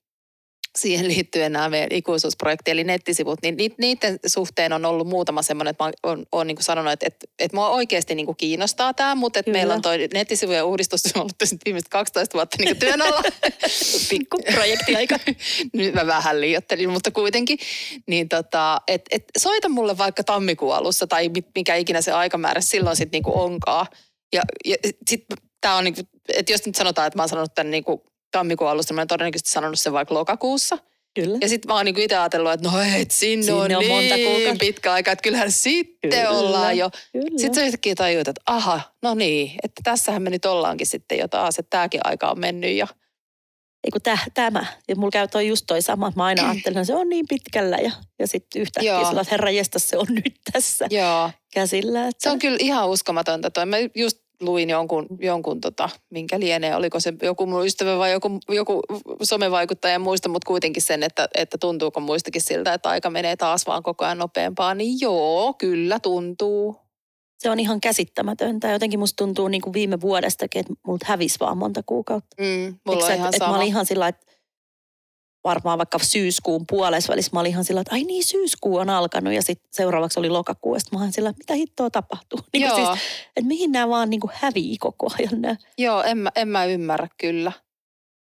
siihen liittyen nämä meidän ikuisuusprojekti, eli nettisivut, niin ni- niiden suhteen on ollut muutama semmoinen, että mä oon, oon niin sanonut, että, että, että mua oikeasti niin kiinnostaa tämä, mutta että Kyllä. meillä on toi nettisivujen uudistus ollut tässä viimeiset 12 vuotta niin työn alla. Pikku projektiaika. Nyt mä vähän liioittelin, mutta kuitenkin. Niin tota, et, et soita mulle vaikka tammikuun alussa tai mikä ikinä se aikamäärä silloin sitten niinku onkaan. Ja, ja sitten tämä on niinku, että jos nyt sanotaan, että mä oon sanonut tämän niinku tammikuun alussa, mä olen todennäköisesti sanonut sen vaikka lokakuussa. Kyllä. Ja sitten mä oon niinku itse ajatellut, että no et sinne, Sinne on, on monta niin kuukautta. pitkä aika, että kyllähän sitten Kyllä, ollaan jo. Kyllä. Sitten sä yhtäkkiä tajuut, että aha, no niin, että tässähän me nyt ollaankin sitten jo taas, että tämäkin aika on mennyt ja Ei kun täh, tämä. Ja mulla käy toi just toi sama. Mä aina ajattelen, että se on niin pitkällä. Ja, ja sitten yhtäkkiä Joo. sillä, että herra jestas, se on nyt tässä joo. käsillä. Että Se on kyllä ihan uskomatonta. Toi. Mä just luin jonkun, jonkun tota, minkä lienee, oliko se joku mun ystävä vai joku, joku somevaikuttaja, en muista, mutta kuitenkin sen, että, että tuntuuko muistakin siltä, että aika menee taas vaan koko ajan nopeampaa. Niin joo, kyllä tuntuu. se on ihan käsittämätöntä. Jotenkin musta tuntuu niin kuin viime vuodestakin, että multa hävisi vaan monta kuukautta. Mm, mulla Eikö on sä, ihan että sama. mä olin ihan sillä että varmaan vaikka syyskuun puolessa välissä mä olin ihan sillä että ai niin syyskuu on alkanut ja sitten seuraavaksi oli lokakuu. Ja mä olin sillä, että mitä hittoa tapahtuu. Niin Joo, siis, että mihin nämä vaan niin kuin hävii koko ajan nämä. joo en, mä, en mä ymmärrä kyllä.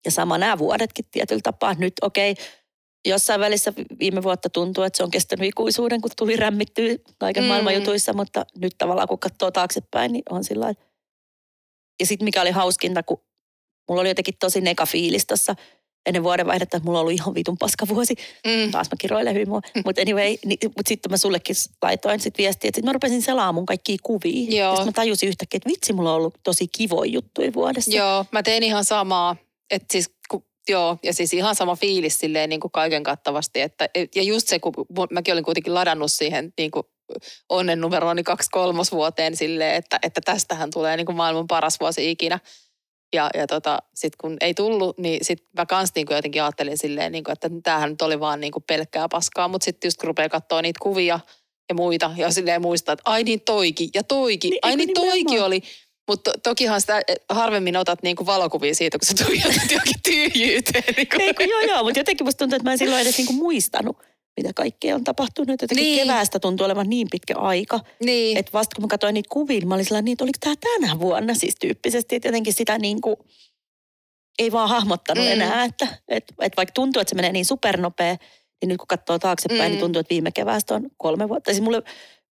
Ja sama nämä vuodetkin tietyllä tapaa. Nyt okei, jossain välissä viime vuotta tuntuu, että se on kestänyt ikuisuuden, kun tuli rämmittyä kaiken Mm. maailman jutuissa, mutta nyt tavallaan kun katsoo taaksepäin, niin on sillä. Ja sitten mikä oli hauskinta, kun mulla oli jotenkin tosi neka fiilis tuossa ennen vuodenvaihdetta, että mulla oli ihan vitun paska vuosi. Mm. Taas mä kiroilen hymoa. Mutta anyway, niin, mutta sitten mä sullekin laitoin sit viestiä, että sit mä rupesin selaamaan mun kaikkia kuvia. Joo. Ja mä tajusin yhtäkkiä, että vitsi, mulla on ollut tosi kivoja juttuja vuodessa. Joo, mä tein ihan samaa. Että siis, ku, joo, ja siis ihan sama fiilis silleen niin kuin kaiken kattavasti. Että, ja just se, kun mäkin olin kuitenkin ladannut siihen niin kuin onnen numerooni kaksi kolmosvuoteen silleen, että, että tästähän tulee niin kuin maailman paras vuosi ikinä. Ja, ja tota, sitten kun ei tullut, niin sitten mä kans niin kuin jotenkin ajattelin silleen, niin kuin, että tämähän nyt oli vaan niin kuin pelkkää paskaa. Mutta sitten just kun rupeaa katsoa niitä kuvia ja muita, ja silleen muistaa, että ai niin toikin ja toikin, Niin, ai niin nimenomaan? oli. Mutta to, tokihan sitä eh, harvemmin otat niinku valokuvia siitä, kun sä tuijotat johonkin tyhjyyteen. Niinku. Ei kun joo joo, mutta jotenkin musta tuntuu, että mä en silloin edes niinku muistanut, mitä kaikkea on tapahtunut. Jotenkin Niin. niin. keväästä tuntuu olevan niin pitkä aika. Niin. Että vasta kun mä katsoin niitä kuvia, niin mä olin sellainen, niin, että oliko tämä tänä vuonna siis tyyppisesti. Että jotenkin sitä niin kuin, ei vaan hahmottanut Mm. enää. Että, että, että vaikka tuntuu, että se menee niin supernopea, niin nyt kun katsoo taaksepäin, Mm. mm. niin tuntuu, että viime keväästä on kolme vuotta. Siis mulle,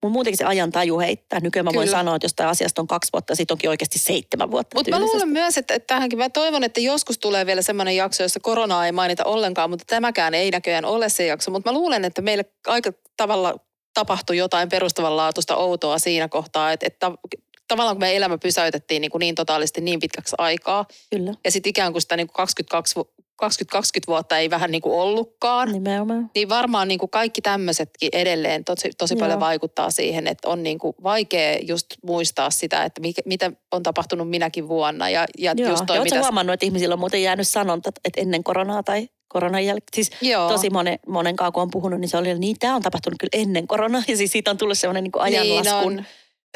mulla muutenkin se ajan taju heittää. Nykyään mä voin Kyllä. sanoa, että jostain asiasta on kaksi vuotta, siitä onkin oikeasti seitsemän vuotta. Mutta mä luulen myös, että, että tähänkin, mä toivon, että joskus tulee vielä semmoinen jakso, jossa koronaa ei mainita ollenkaan, mutta tämäkään ei näköjään ole se jakso. Mutta mä luulen, että meille aika tavalla tapahtui jotain perustavanlaatuista outoa siinä kohtaa, että, että tavallaan kun meidän elämä pysäytettiin niin, kuin niin totaalisesti niin pitkäksi aikaa, Kyllä, ja sitten ikään kuin sitä niin kuin 22, vu- 20-20 vuotta ei vähän niin kuin ollutkaan, nimenomaan. Niin varmaan niin kuin kaikki tämmöisetkin edelleen tosi, tosi Joo. paljon vaikuttaa siihen, että on niin kuin vaikea just muistaa sitä, että mikä, mitä on tapahtunut minäkin vuonna. Ja, ja Joo, just toi, ja mitä... huomannut, että ihmisillä on muuten jäänyt sanonta, että ennen koronaa tai koronan jälkeen. Siis Joo. tosi monen, monen kanssa, kun on puhunut, niin se oli, niin tämä on tapahtunut kyllä ennen koronaa. Ja siis siitä on tullut semmoinen niin ajanlaskun Niin on.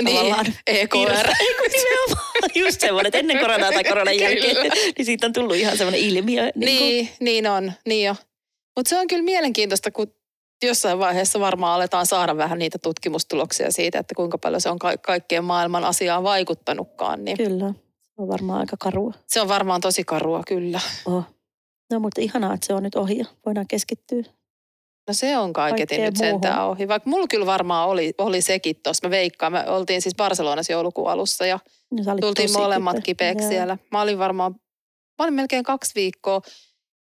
Niin, tavallaan EKR. Ei kun nimenomaan just semmoinen, että ennen koronaa tai koronan jälkeen. Niin siitä on tullut ihan semmoinen ilmiö. Niin, Niin, niin on, niin jo. Mutta se on kyllä mielenkiintoista, kun jossain vaiheessa varmaan aletaan saada vähän niitä tutkimustuloksia siitä, että kuinka paljon se on ka- kaikkeen maailman asiaan vaikuttanutkaan. Niin Kyllä, se on varmaan aika karua. se on varmaan tosi karua, kyllä. Oh. No mutta ihanaa, että se on nyt ohi ja voidaan keskittyä. No se on kaiketin nyt sentään muuhun. ohi. Vaikka mulla kyllä varmaan oli, oli sekin tuossa. Me veikkaan. Me oltiin siis Barcelonassa joulukuun alussa ja No, tultiin molemmat kipeä. kipeäksi Joo. siellä. Mä olin varmaan, mä olin melkein kaksi viikkoa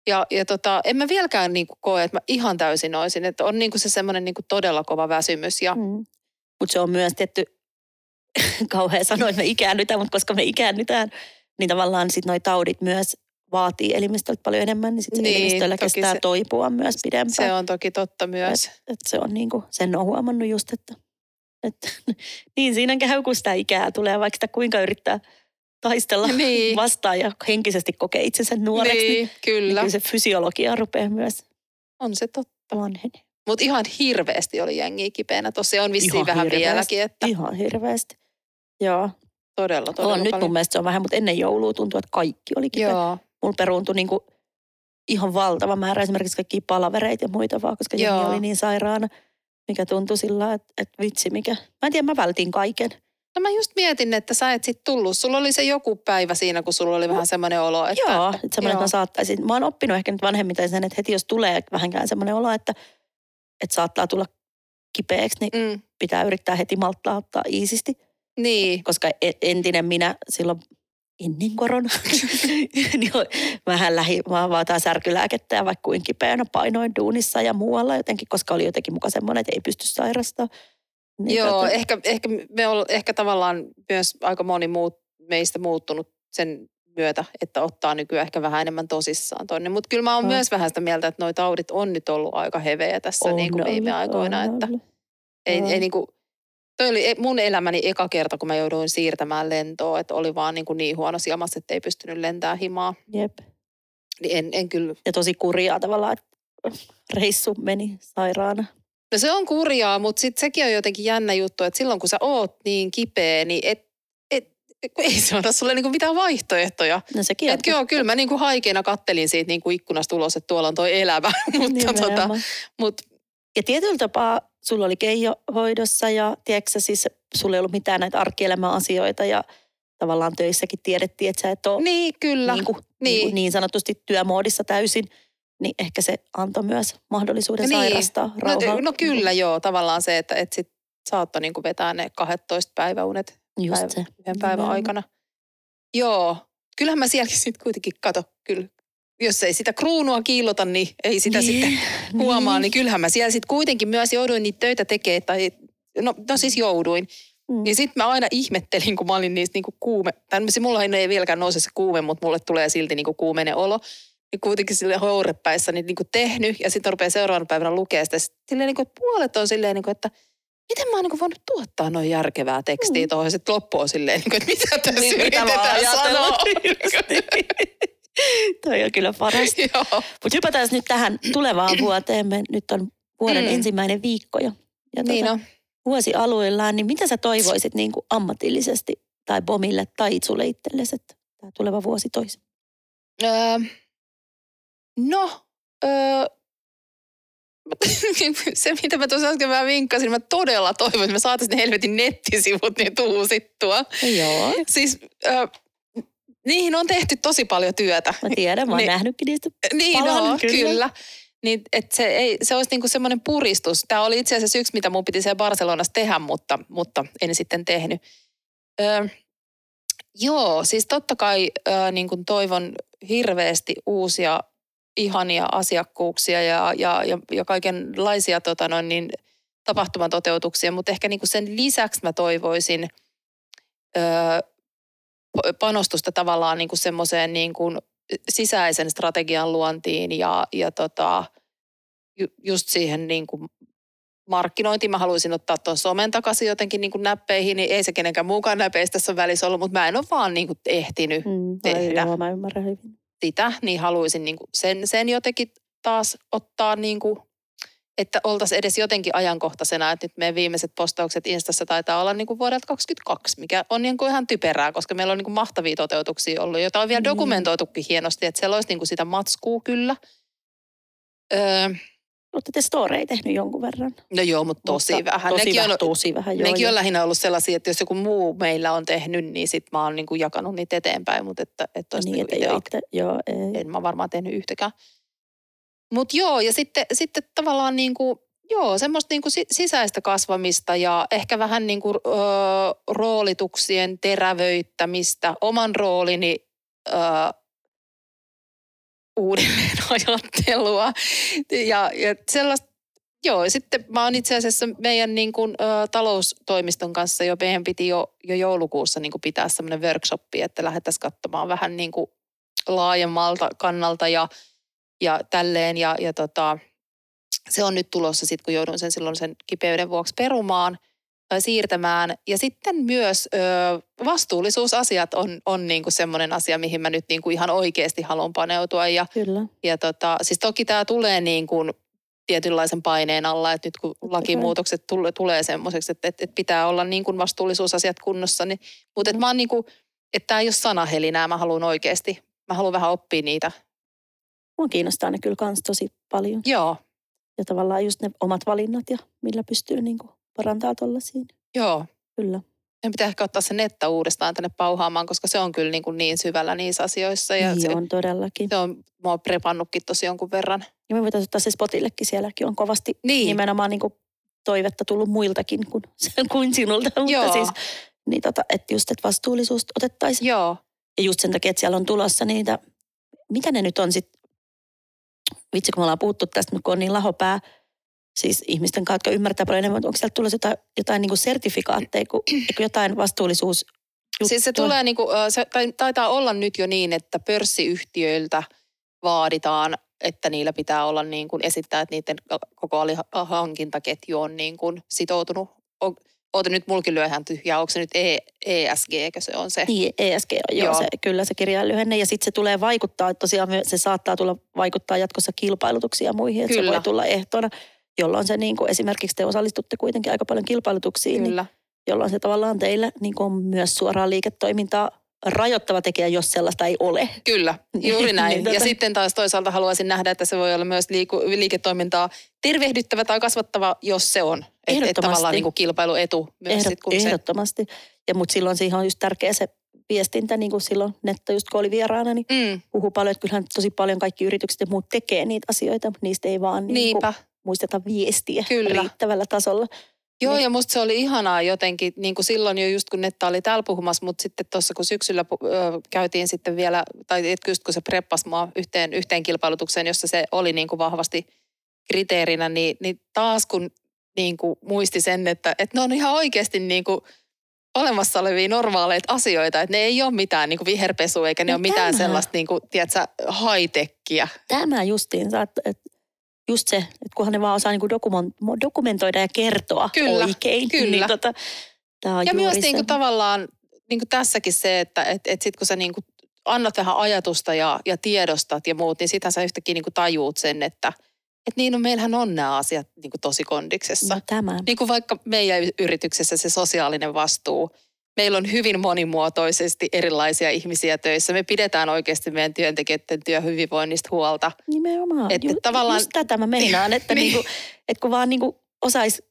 Ja, ja tota, en mä vieläkään niin kuin koe, että mä ihan täysin olisin. Että on niin kuin se semmoinen niin kuin todella kova väsymys. Ja, Mm. Mutta se on myös tietty, kauhean sanoa, että me ikäännytään, mutta koska me ikäännytään, niin tavallaan sitten noi taudit myös vaatii elimistöltä paljon enemmän, niin sitten Niin, niin, elimistöllä kestää se- toipua myös pidempään. se on toki totta myös. Et, et se on niinku, sen on huomannut just, että, että niin siinä käy, kun sitä ikää tulee, vaikka sitä kuinka yrittää taistella Niin. vastaan ja henkisesti kokee itsensä nuoreksi, niin, Niin, niin kyllä. kyllä se fysiologia rupeaa myös On se totta. vanhenemaan. Mutta ihan hirveästi oli jengiä kipeänä. Tossa on vissiin Ihan vähän hirveästi. vieläkin, että Ihan hirveästi. Joo, todella, todella on nyt paljon. mun mielestä se on vähän, mutta ennen joulua tuntuu, että kaikki oli kipeä. Joo, Mulla peruuntui niinku ihan valtava määrä esimerkiksi kaikkia palavereita ja muita vaan, koska jengi Joo. oli niin sairaana, mikä tuntui sillä, että, että vitsi mikä. Mä en tiedä, mä vältin kaiken. No mä just mietin, että sä et sit tullut. Sulla oli se joku päivä siinä, kun sulla oli vähän semmoinen olo, että... Joo, että semmoinen, että mä saattaisin. Mä oon oppinut ehkä nyt vanhemmiten sen, että heti jos tulee vähänkään semmoinen olo, että, että saattaa tulla kipeäksi, niin Mm, pitää yrittää heti malttaa ottaa iisisti. niin, Koska e- entinen minä silloin ennen korona, niin mähän lähi, mä vaan jotain särkylääkettä ja vaikka kuin kipeänä painoin duunissa ja muualla jotenkin, koska oli jotenkin muka semmoinen, että ei pysty sairastamaan. Niin joo, tota, ehkä, ehkä, me ol, ehkä tavallaan myös aika moni muut, meistä muuttunut sen myötä, että ottaa nykyään ehkä vähän enemmän tosissaan tonne. Mutta kyllä mä oon On. myös vähän sitä mieltä, että noi taudit on nyt ollut aika hevejä tässä on niin kuin viime aikoina. on Että ollut. ei, ei niin kuin, toi oli e- mun elämäni eka kerta, kun mä jouduin siirtämään lentoa, että oli vaan niin, kuin niin huono silmassa, että ei pystynyt lentämään himaa. Jep. Niin en, en kyllä Ja tosi kurjaa tavallaan, että reissu meni sairaana. No se on kurjaa, mutta sitten sekin on jotenkin jännä juttu, että silloin kun sä oot niin kipeä, niin et, et, kun ei se anna sulle niinku mitään vaihtoehtoja. No sekin on. Et joo, kyllä mä niinku haikeena kattelin siitä niinku ikkunasta ulos, että tuolla on toi elämä. mutta tota, mut, Ja tietyllä tapaa sulla oli Keijo hoidossa ja tiedätkö siis sulla ei ollut mitään näitä arkielämän asioita ja tavallaan töissäkin tiedettiin, että sä et ole niin kyllä. niin, kuin, niin. Niin. Niin, niin sanotusti työmoodissa täysin, niin ehkä se antoi myös mahdollisuuden Niin. sairastaa no, rauhaa. no kyllä joo, tavallaan se, että et sit saattoi niinku vetää ne 12 päiväunet Just päivä- se. yhden päivän Nimenomaan. aikana. Joo, kyllähän mä sielläkin sitten kuitenkin kato, kyllä. Jos ei sitä kruunua kiillota, niin ei sitä Niin, sitten huomaa, niin kyllähän mä siellä sitten kuitenkin myös jouduin niitä töitä tekemään, tai no, no siis jouduin. Mm. Niin sitten mä aina ihmettelin, kun mä olin niistä niinku kuume, tai mulla ei vieläkään nouse se kuume, mutta mulle tulee silti niinku kuumenen olo. Niin kuitenkin sille hourepäissä niin niinku tehnyt, ja sitten rupeaa seuraavana päivänä lukea sitä. Silleen niinku, että puolet on silleen, niinku, että miten mä oon niinku voinut tuottaa noin järkevää tekstiä Mm. tuohon, ja sitten loppu on silleen, niinku, että mitä tässä Niin, mitä yritetään ajatella. sanoa. Niin. Toi on kyllä parasta. Joo. Mutta hypätään nyt tähän tulevaan vuoteen. Me nyt on vuoden Mm. mm. ensimmäinen viikko jo. Ja Niin tota, on. vuosi aluillaan, niin mitä sä toivoisit niin kuin ammatillisesti tai Bomille tai sulle itsellesi, että tämä tuleva vuosi toisi? Öö, no, öö, se mitä mä tuossa äsken vähän vinkkasin, mä todella toivon, että me saataisiin ne helvetin nettisivut niin uusittua. Joo. Siis öö, niihin on tehty tosi paljon työtä. Mä tiedän, mä oon Niin. nähnytkin niistä. Niin Palan, on, kyllä. kyllä. Niin, et se, ei, se olisi niinku semmoinen puristus. Tämä oli itse asiassa yksi, mitä mun piti siellä Barcelonassa tehdä, mutta, mutta en sitten tehnyt. Öö, joo, siis totta kai öö, niin kuin toivon hirveästi uusia ihania asiakkuuksia ja, ja, ja, ja kaikenlaisia tota noin, niin, tapahtumatoteutuksia, mutta ehkä niin kuin sen lisäksi mä toivoisin öö, panostusta tavallaan niin kuin semmoiseen niin kuin sisäisen strategian luontiin ja, ja tota, ju, just siihen niin kuin markkinointiin. Mä haluaisin ottaa tuon somen takaisin jotenkin niin kuin näppeihin, niin ei se kenenkään muukaan näpeistä tässä on välissä ollut, mutta mä en ole vaan niin kuin ehtinyt Mm, Tehdä. Joo, mä ymmärrän hyvin. sitä, niin haluaisin niin kuin sen, sen jotenkin taas ottaa niin kuin, että oltaisiin edes jotenkin ajankohtaisena, että nyt meidän viimeiset postaukset Instassa taitaa olla niin kuin vuodelta 2022, mikä on niin kuin ihan typerää, koska meillä on niin kuin mahtavia toteutuksia ollut, joita on vielä Niin. dokumentoitukin hienosti, että siellä olisi niin kuin sitä matskua kyllä. Öö, Olette te storeja tehnyt jonkun verran. no joo, mutta tosi Mutta vähän. Tosi nekin vähän, on, tosi vähän. Joo, nekin joo. on lähinnä ollut sellaisia, että jos joku muu meillä on tehnyt, niin sit mä oon niin kuin jakanut niitä eteenpäin, mutta että, että olisi Niin, niin että itse. Joo, ei. en mä varmaan tehnyt yhtäkään. Mutta joo, ja sitten, sitten tavallaan niin kuin, joo, semmoista niin kuin sisäistä kasvamista ja ehkä vähän niin kuin, öö, roolituksien terävöittämistä, oman roolini öö, uudelleen ajattelua. Ja, ja sellaista, joo, sitten mä oon itse asiassa meidän niin kuin, ä, taloustoimiston kanssa jo, meidän piti jo, jo joulukuussa niin kuin pitää semmoinen workshoppi, että lähdettäisiin katsomaan vähän niin kuin laajemmalta kannalta ja, ja tälleen. Ja, ja tota, se on nyt tulossa sitten, kun joudun sen silloin sen kipeyden vuoksi perumaan – siirtämään. Ja sitten myös ö, vastuullisuusasiat on, on niin kuin semmoinen asia, mihin mä nyt niin kuin ihan oikeasti haluan paneutua. Ja, Kyllä. ja tota, siis toki tämä tulee niin kuin tietynlaisen paineen alla, että nyt kun lakimuutokset tule, tulee semmoiseksi, että, että, että pitää olla niin kuin vastuullisuusasiat kunnossa. Niin, mutta että mä oon niin kuin, että tämä ei ole sanahelinää, mä haluan oikeasti, mä haluan vähän oppia niitä. Mua kiinnostaa ne kyllä kans tosi paljon. Joo. Ja tavallaan just ne omat valinnat ja millä pystyy niin kuin parantaa tuollaisiin. Joo. Kyllä. Meidän pitää ehkä ottaa se netta uudestaan tänne pauhaamaan, koska se on kyllä niin, kuin niin syvällä niissä asioissa. Ja niin se, on todellakin. se on mua prepannutkin tosi jonkun verran. Ja me voitaisiin ottaa se spotillekin. Sielläkin on kovasti Niin. nimenomaan niin kuin toivetta tullut muiltakin kuin, kuin sinulta. Mutta Joo. siis, niin tota, että just, että vastuullisuus otettaisiin. Joo. Ja just sen takia, että siellä on tulossa niitä, mitä ne nyt on sitten, vitsi kun me ollaan puhuttu tästä, mutta kun on niin lahopää, siis ihmisten jotka ymmärtää paljon enemmän, onko sieltä tulossa jotain, jotain niin kuin sertifikaatteja, kun, jotain vastuullisuus Siis se tulee niin kuin, se tai- taitaa olla nyt jo niin, että pörssiyhtiöiltä vaaditaan, että niillä pitää olla niin kuin esittää, että niiden koko alihankintaketju on niin kuin sitoutunut. Oota nyt mulkin lyö ihan tyhjää, onko se nyt e, ESG, eikö se on se? Niin, ESG on joo, Joo. Se, kyllä se kirjaan lyhenne. Ja sitten se tulee vaikuttaa, että tosiaan se saattaa tulla vaikuttaa jatkossa kilpailutuksiin ja muihin, että se Kyllä. voi tulla ehtona, jolloin se niin kuin esimerkiksi te osallistutte kuitenkin aika paljon kilpailutuksiin, niin, Kyllä. jolloin se tavallaan teille niin kuin on myös suoraan liiketoimintaa rajoittava tekijä, jos sellaista ei ole. Kyllä, juuri näin. Niin, ja tota- sitten taas toisaalta haluaisin nähdä, että se voi olla myös liiku, liiketoimintaa tervehdyttävä tai kasvattava, jos se on. Että et tavallaan niin kuin kilpailuetu myös Ehdot, sit, kun se... ehdottomasti. Ja mutta silloin siihen on just tärkeä se viestintä, niin kuin silloin Netto just kun oli vieraana, niin Mm, puhuu paljon, että kyllähän tosi paljon kaikki yritykset ja muut tekee niitä asioita, mutta niistä ei vaan niin kuin muisteta viestiä Kyllä. riittävällä tasolla. Joo, Niin. ja musta se oli ihanaa jotenkin, niin kuin silloin jo just kun Netta oli täällä puhumassa, mutta sitten tuossa kun syksyllä ö, käytiin sitten vielä, tai et just kun se preppasi mua yhteen, yhteen kilpailutukseen, jossa se oli niin kuin vahvasti kriteerinä, niin, niin taas kun niin kuin muisti sen, että, että ne on ihan oikeasti niin kuin olemassa olevia normaaleita asioita, että ne ei ole mitään niin kuin viherpesua, eikä ne No ole mitään sellaista niin kuin, tiedätkö, high-techia. Tämä justiinsa, että, että just se, että kunhan ne vaan osaa niin dokumentoida ja kertoa Kyllä, oikein. kyllä. Niin tota, tämä on Ja myös se. niin kuin tavallaan niin kuin tässäkin se, että et, et sit kun sä niin kuin annat vähän ajatusta ja, ja tiedostat ja muut, niin sitähän sä yhtäkkiä niin kuin tajuut sen, että et niin no meillähän on nämä asiat niin kuin tosi kondiksessa. No tämä. Niin kuin vaikka meidän yrityksessä se sosiaalinen vastuu. Meillä on hyvin monimuotoisesti erilaisia ihmisiä töissä. Me pidetään oikeasti meidän työntekijöiden työhyvinvoinnista huolta. Nimenomaan. Että Ju, tavallaan- Just tätä mä meinaan, että, Niin. niin. niinku, että kun vaan niinku osaisi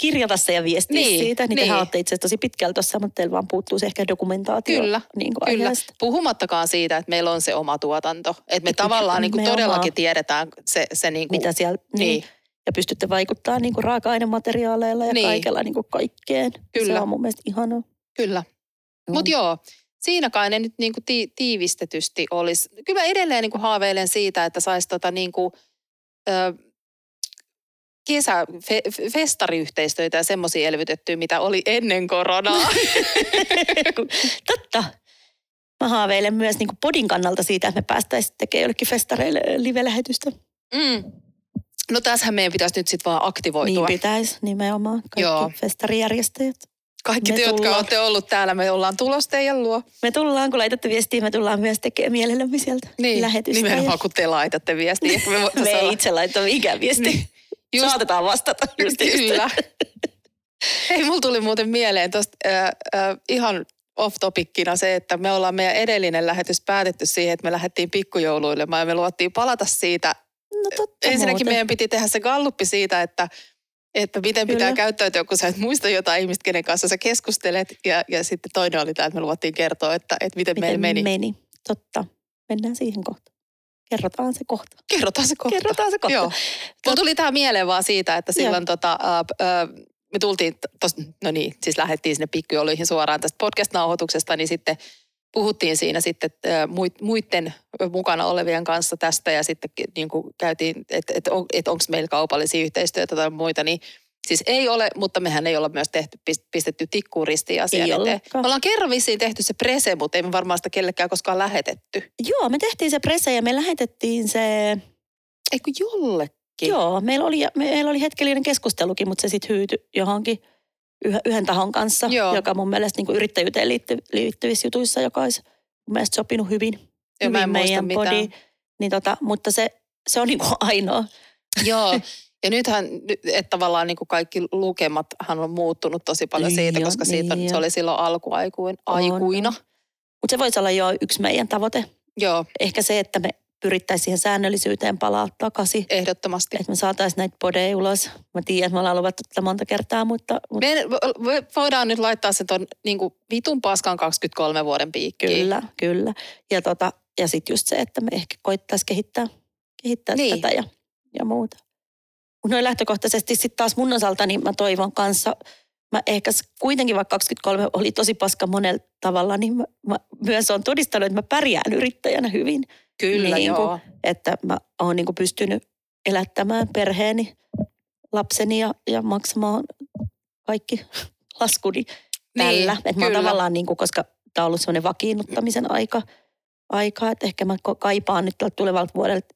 kirjata se ja viestiä Niin, siitä, niin, niin. tehän olette itse asiassa tosi pitkällä tuossa, mutta teillä vaan puuttuu se ehkä dokumentaatio. Kyllä, niin kuin Kyllä. aiheesta. Puhumattakaan siitä, että meillä on se oma tuotanto. Että me Kyllä, tavallaan niin kuin todellakin tiedetään se, se niin kuin, Mitä siellä, niin. Niin. Ja pystytte vaikuttaa niin kuin raaka-ainemateriaaleilla ja Niin. kaikella niin kuin kaikkeen. Kyllä. Se on mun mielestä ihanaa. Kyllä. Mutta joo, siinä kai ne nyt niinku ti- tiivistetysti olisi. Kyllä mä edelleen niinku haaveilen siitä, että saisi tota niinku, ö, kesä, fe, festariyhteistyötä ja semmoisia elvytettyä, mitä oli ennen koronaa. Totta. Mä haaveilen myös niin kuin podin kannalta siitä, että me päästäisiin tekemään jollekin festareille live-lähetystä. mm. No tässähän meidän pitäisi nyt sitten vaan Niin aktivoitua. pitäisi nimenomaan. Kaikki Joo. festarijärjestäjät. Kaikki me te, jotka olette ollut täällä, me ollaan tulos teidän luo. Me tullaan, kun laitatte viestiä, me tullaan myös tekemään mielellämme sieltä Niin, lähetystä. nimenomaan kun te laitatte viestiä. Me, me ei olla- itse laita mikään viesti. Niin. Just- Saatetaan vastata. Just Kyllä. Hei, mulla tuli muuten mieleen tuosta äh, äh, ihan off-topikkina se, että me ollaan meidän edellinen lähetys päätetty siihen, että me lähdettiin pikkujouluilemaan ja me luottiin palata siitä. No totta Ensinnäkin muuten. meidän piti tehdä se galluppi siitä, että, että miten Kyllä. pitää käyttäytyä, kun sä et muista jotain ihmistä, kenen kanssa sä keskustelet. Ja, ja sitten toinen oli tämä, että me luottiin kertoa, että, että miten, miten meillä meni. meni. Totta. Mennään siihen kohtaan. Kerrotaan se kohta. Kerrotaan se kohta. Kerrotaan se kohta. Joo. Mulla tuli tämä mieleen vaan siitä, että silloin tota, äh, äh, me tultiin, tos, no niin, siis lähdettiin sinne pikkujouluihin suoraan tästä podcast-nauhoituksesta, niin sitten puhuttiin siinä sitten muit- muiden mukana olevien kanssa tästä ja sitten niin kuin käytiin, että et, on, et onko meillä kaupallisia yhteistyötä tai muita, niin Siis ei ole, mutta mehän ei olla myös tehty, pist- pistetty tikkuun ristiin asian eteen. Me ollaan kerran vissiin tehty se prese, mutta ei me varmaan sitä kellekään koskaan lähetetty. Joo, me tehtiin se presse ja me lähetettiin se, Eikö jollekin? joo, meillä oli, meillä oli hetkellinen keskustelukin, mutta se sitten hyytyi johonkin yhden tahon kanssa, Joo. joka mun mielestä niin kuin yrittäjyyteen liitty, liittyvissä jutuissa, joka olisi mun mielestä sopinut hyvin, Joo, mä en hyvin meidän podiin. Niin tota, mutta se, se on niin kuin ainoa. Joo. Ja nythän, nyt- että tavallaan niin kuin kaikki lukemathan on muuttunut tosi paljon Niin siitä, on, koska siitä, niin se on. oli silloin alkuaikuin, On, aikuina. Mutta se voisi olla jo yksi meidän tavoite. Joo, Ehkä se, että me pyrittäisiin siihen säännöllisyyteen palaa takaisin. ehdottomasti. Että me saataisiin näitä podeja ulos. Mä tiedän, että me ollaan luvattu tätä monta kertaa, mutta, mutta Me voidaan nyt laittaa se ton niin kuin vitun paskan 23 vuoden piikkiin. kyllä, kyllä. Ja, tota, ja sitten just se, että me ehkä koittaisiin kehittää, kehittää Niin. tätä ja, ja muuta. Noin lähtökohtaisesti sitten taas mun osalta, niin mä toivon kanssa, mä ehkä kuitenkin vaikka 23 oli tosi paska monella tavalla, niin mä, mä myös on todistanut, että mä pärjään yrittäjänä hyvin. Kyllä, Niin kuin- joo. että mä oon niin pystynyt elättämään perheeni, lapseni ja, ja maksamaan kaikki laskuni tällä. Niin, että mä oon tavallaan, niin kuin, koska tämä on ollut semmoinen vakiinnuttamisen aika, aika, että ehkä mä kaipaan nyt tulevalta vuodelta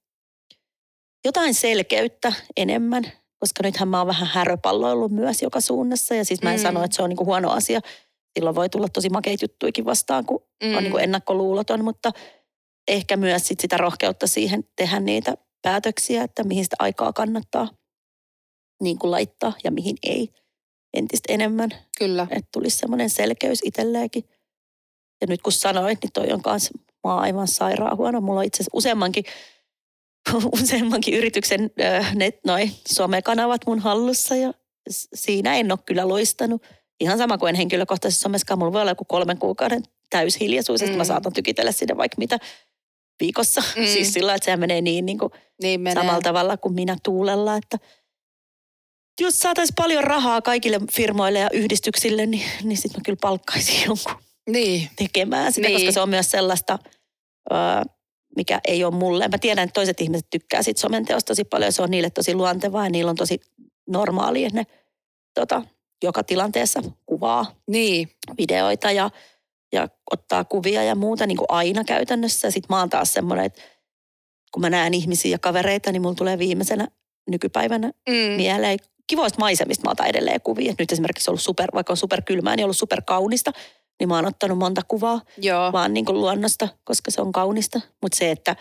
jotain selkeyttä enemmän, koska nythän mä oon vähän häröpalloillut myös joka suunnassa ja siis mä en Mm. sano, että se on niin kuin huono asia. Silloin voi tulla tosi makeita juttuikin vastaan, kun Mm. on niin kuin ennakkoluuloton, mutta ehkä myös sit sitä rohkeutta siihen tehdä niitä päätöksiä, että mihin sitä aikaa kannattaa niin kuin laittaa ja mihin ei entistä enemmän. Kyllä. Että tulisi semmoinen selkeys itselleenkin. Ja nyt kun sanoit, niin toi on kanssa, mä oon aivan sairaan huono. Mulla on itse asiassa useammankin, useammankin yrityksen äh, net, noi, somekanavat mun hallussa ja siinä en ole kyllä loistanut. Ihan sama kuin en henkilökohtaisessa someskaan. Mulla voi olla joku kolmen kuukauden täyshiljaisuus, mm. että mä Mm. saatan tykitellä sinne vaikka mitä viikossa. Mm. Siis sillä että sehän menee niin, niin kuin Niin menee. samalla tavalla kuin minä tuulella, että jos saataisiin paljon rahaa kaikille firmoille ja yhdistyksille, niin, niin sitten mä kyllä palkkaisin jonkun Niin. tekemään sitä, Niin. koska se on myös sellaista, öö, mikä ei ole mulle. Mä tiedän, että toiset ihmiset tykkää siitä somenteosta tosi paljon, se on niille tosi luontevaa ja niillä on tosi normaalia, että ne tota, joka tilanteessa kuvaa Niin. videoita ja, ja ottaa kuvia ja muuta niin kuin aina käytännössä. Sitten mä oon taas semmoinen, että kun mä näen ihmisiä ja kavereita, niin mulla tulee viimeisenä nykypäivänä Mm. mieleen kivoista maisemista mä otan edelleen kuvia. Et Nyt esimerkiksi on ollut super, vaikka on superkylmää, niin on ollut superkaunista, niin mä oon ottanut monta kuvaa Joo. vaan niin kuin luonnosta, koska se on kaunista. Mutta se, että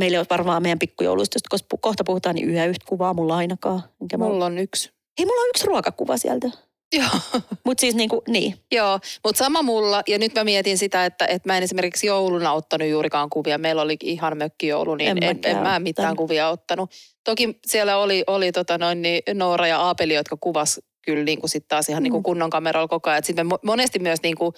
meillä on varmaan meidän pikkujouluista, koska kohta puhutaan, niin yhä yhtä kuvaa mulla ainakaan. Mulla on yksi. Hei, mulla on yksi ruokakuva sieltä. Joo. Mutta siis niin, kuin, niin. Joo, mutta sama mulla, ja nyt mä mietin sitä, että, että mä en esimerkiksi jouluna ottanut juurikaan kuvia. Meillä oli ihan mökkijoulu, niin En en, en, mä mitään kuvia ottanut. Toki siellä oli, oli tota noin, niin Noora ja Aapeli, jotka kuvas kyllä niin kuin sit taas ihan niin kuin Mm. kunnon kameralla koko ajan. Sitten mo- monesti myös niin kuin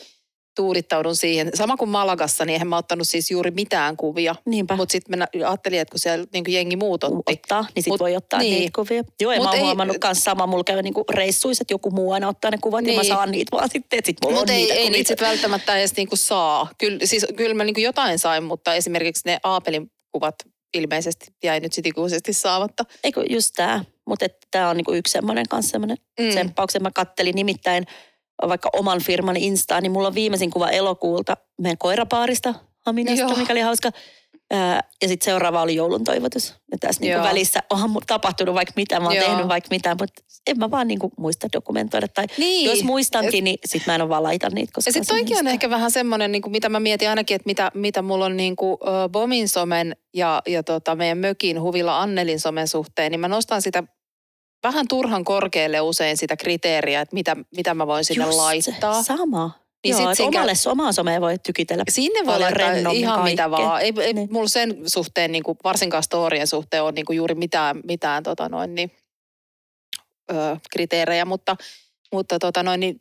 tuudittaudun siihen. Sama kuin Malagassa, niin eihän mä ottanut siis juuri mitään kuvia. Niinpä. Mutta sitten mä ajattelin, että kun siellä niin kuin jengi muut otti. ottaa, niin sit Mut- voi ottaa niin. niitä kuvia. Joo, ja mä oon ei- huomannut myös sama, mulla käy niinku reissuissa, että joku muu aina ottaa ne kuvat niin. ja Niin. mä saan niitä vaan sitten, sit Mutta ei, niitä ei niitä sit välttämättä edes niinku saa. Kyllä, siis, kyllä mä niinku jotain sain, mutta esimerkiksi ne Aapelin kuvat ilmeisesti jäi nyt sit ikuisesti saamatta. Eikö just tää, mutta tämä on niinku yksi semmoinen kanssa semmoinen Mm. mm. tsemppauksen. Mä kattelin nimittäin vaikka oman firman Instaan, niin mulla on viimeisin kuva elokuulta meidän koirapaarista Haminasta, Joo. mikä oli hauska. Ja sitten seuraava oli joulun toivotus. Ja tässä niinku välissä onhan tapahtunut vaikka mitä, mä oon Joo. tehnyt vaikka mitä, mutta en mä vaan niinku muista dokumentoida. Tai Niin. jos muistankin, niin sit mä en ole vaan laita niitä, koska Ja sitten toikin on ehkä vähän semmoinen, niin mitä mä mietin ainakin, että mitä, mitä mulla on niin kuin, uh, Bomin somen ja, ja tota, meidän mökin huvilla Annelin somen suhteen, niin mä nostan sitä vähän turhan korkealle usein sitä kriteeriä, että mitä, mitä mä voin sinne Just laittaa. Se, sama. Niin Niin sit Joo, siinä omalle, omaa somea voi tykitellä. Sinne voi laittaa ihan mitä kaikkea. vaan. Ei, ei Niin. mulla sen suhteen, niin kuin, varsinkaan storien suhteen, ole niin kuin juuri mitään, mitään tota noin, niin, ö, kriteerejä, mutta, mutta tota noin, niin,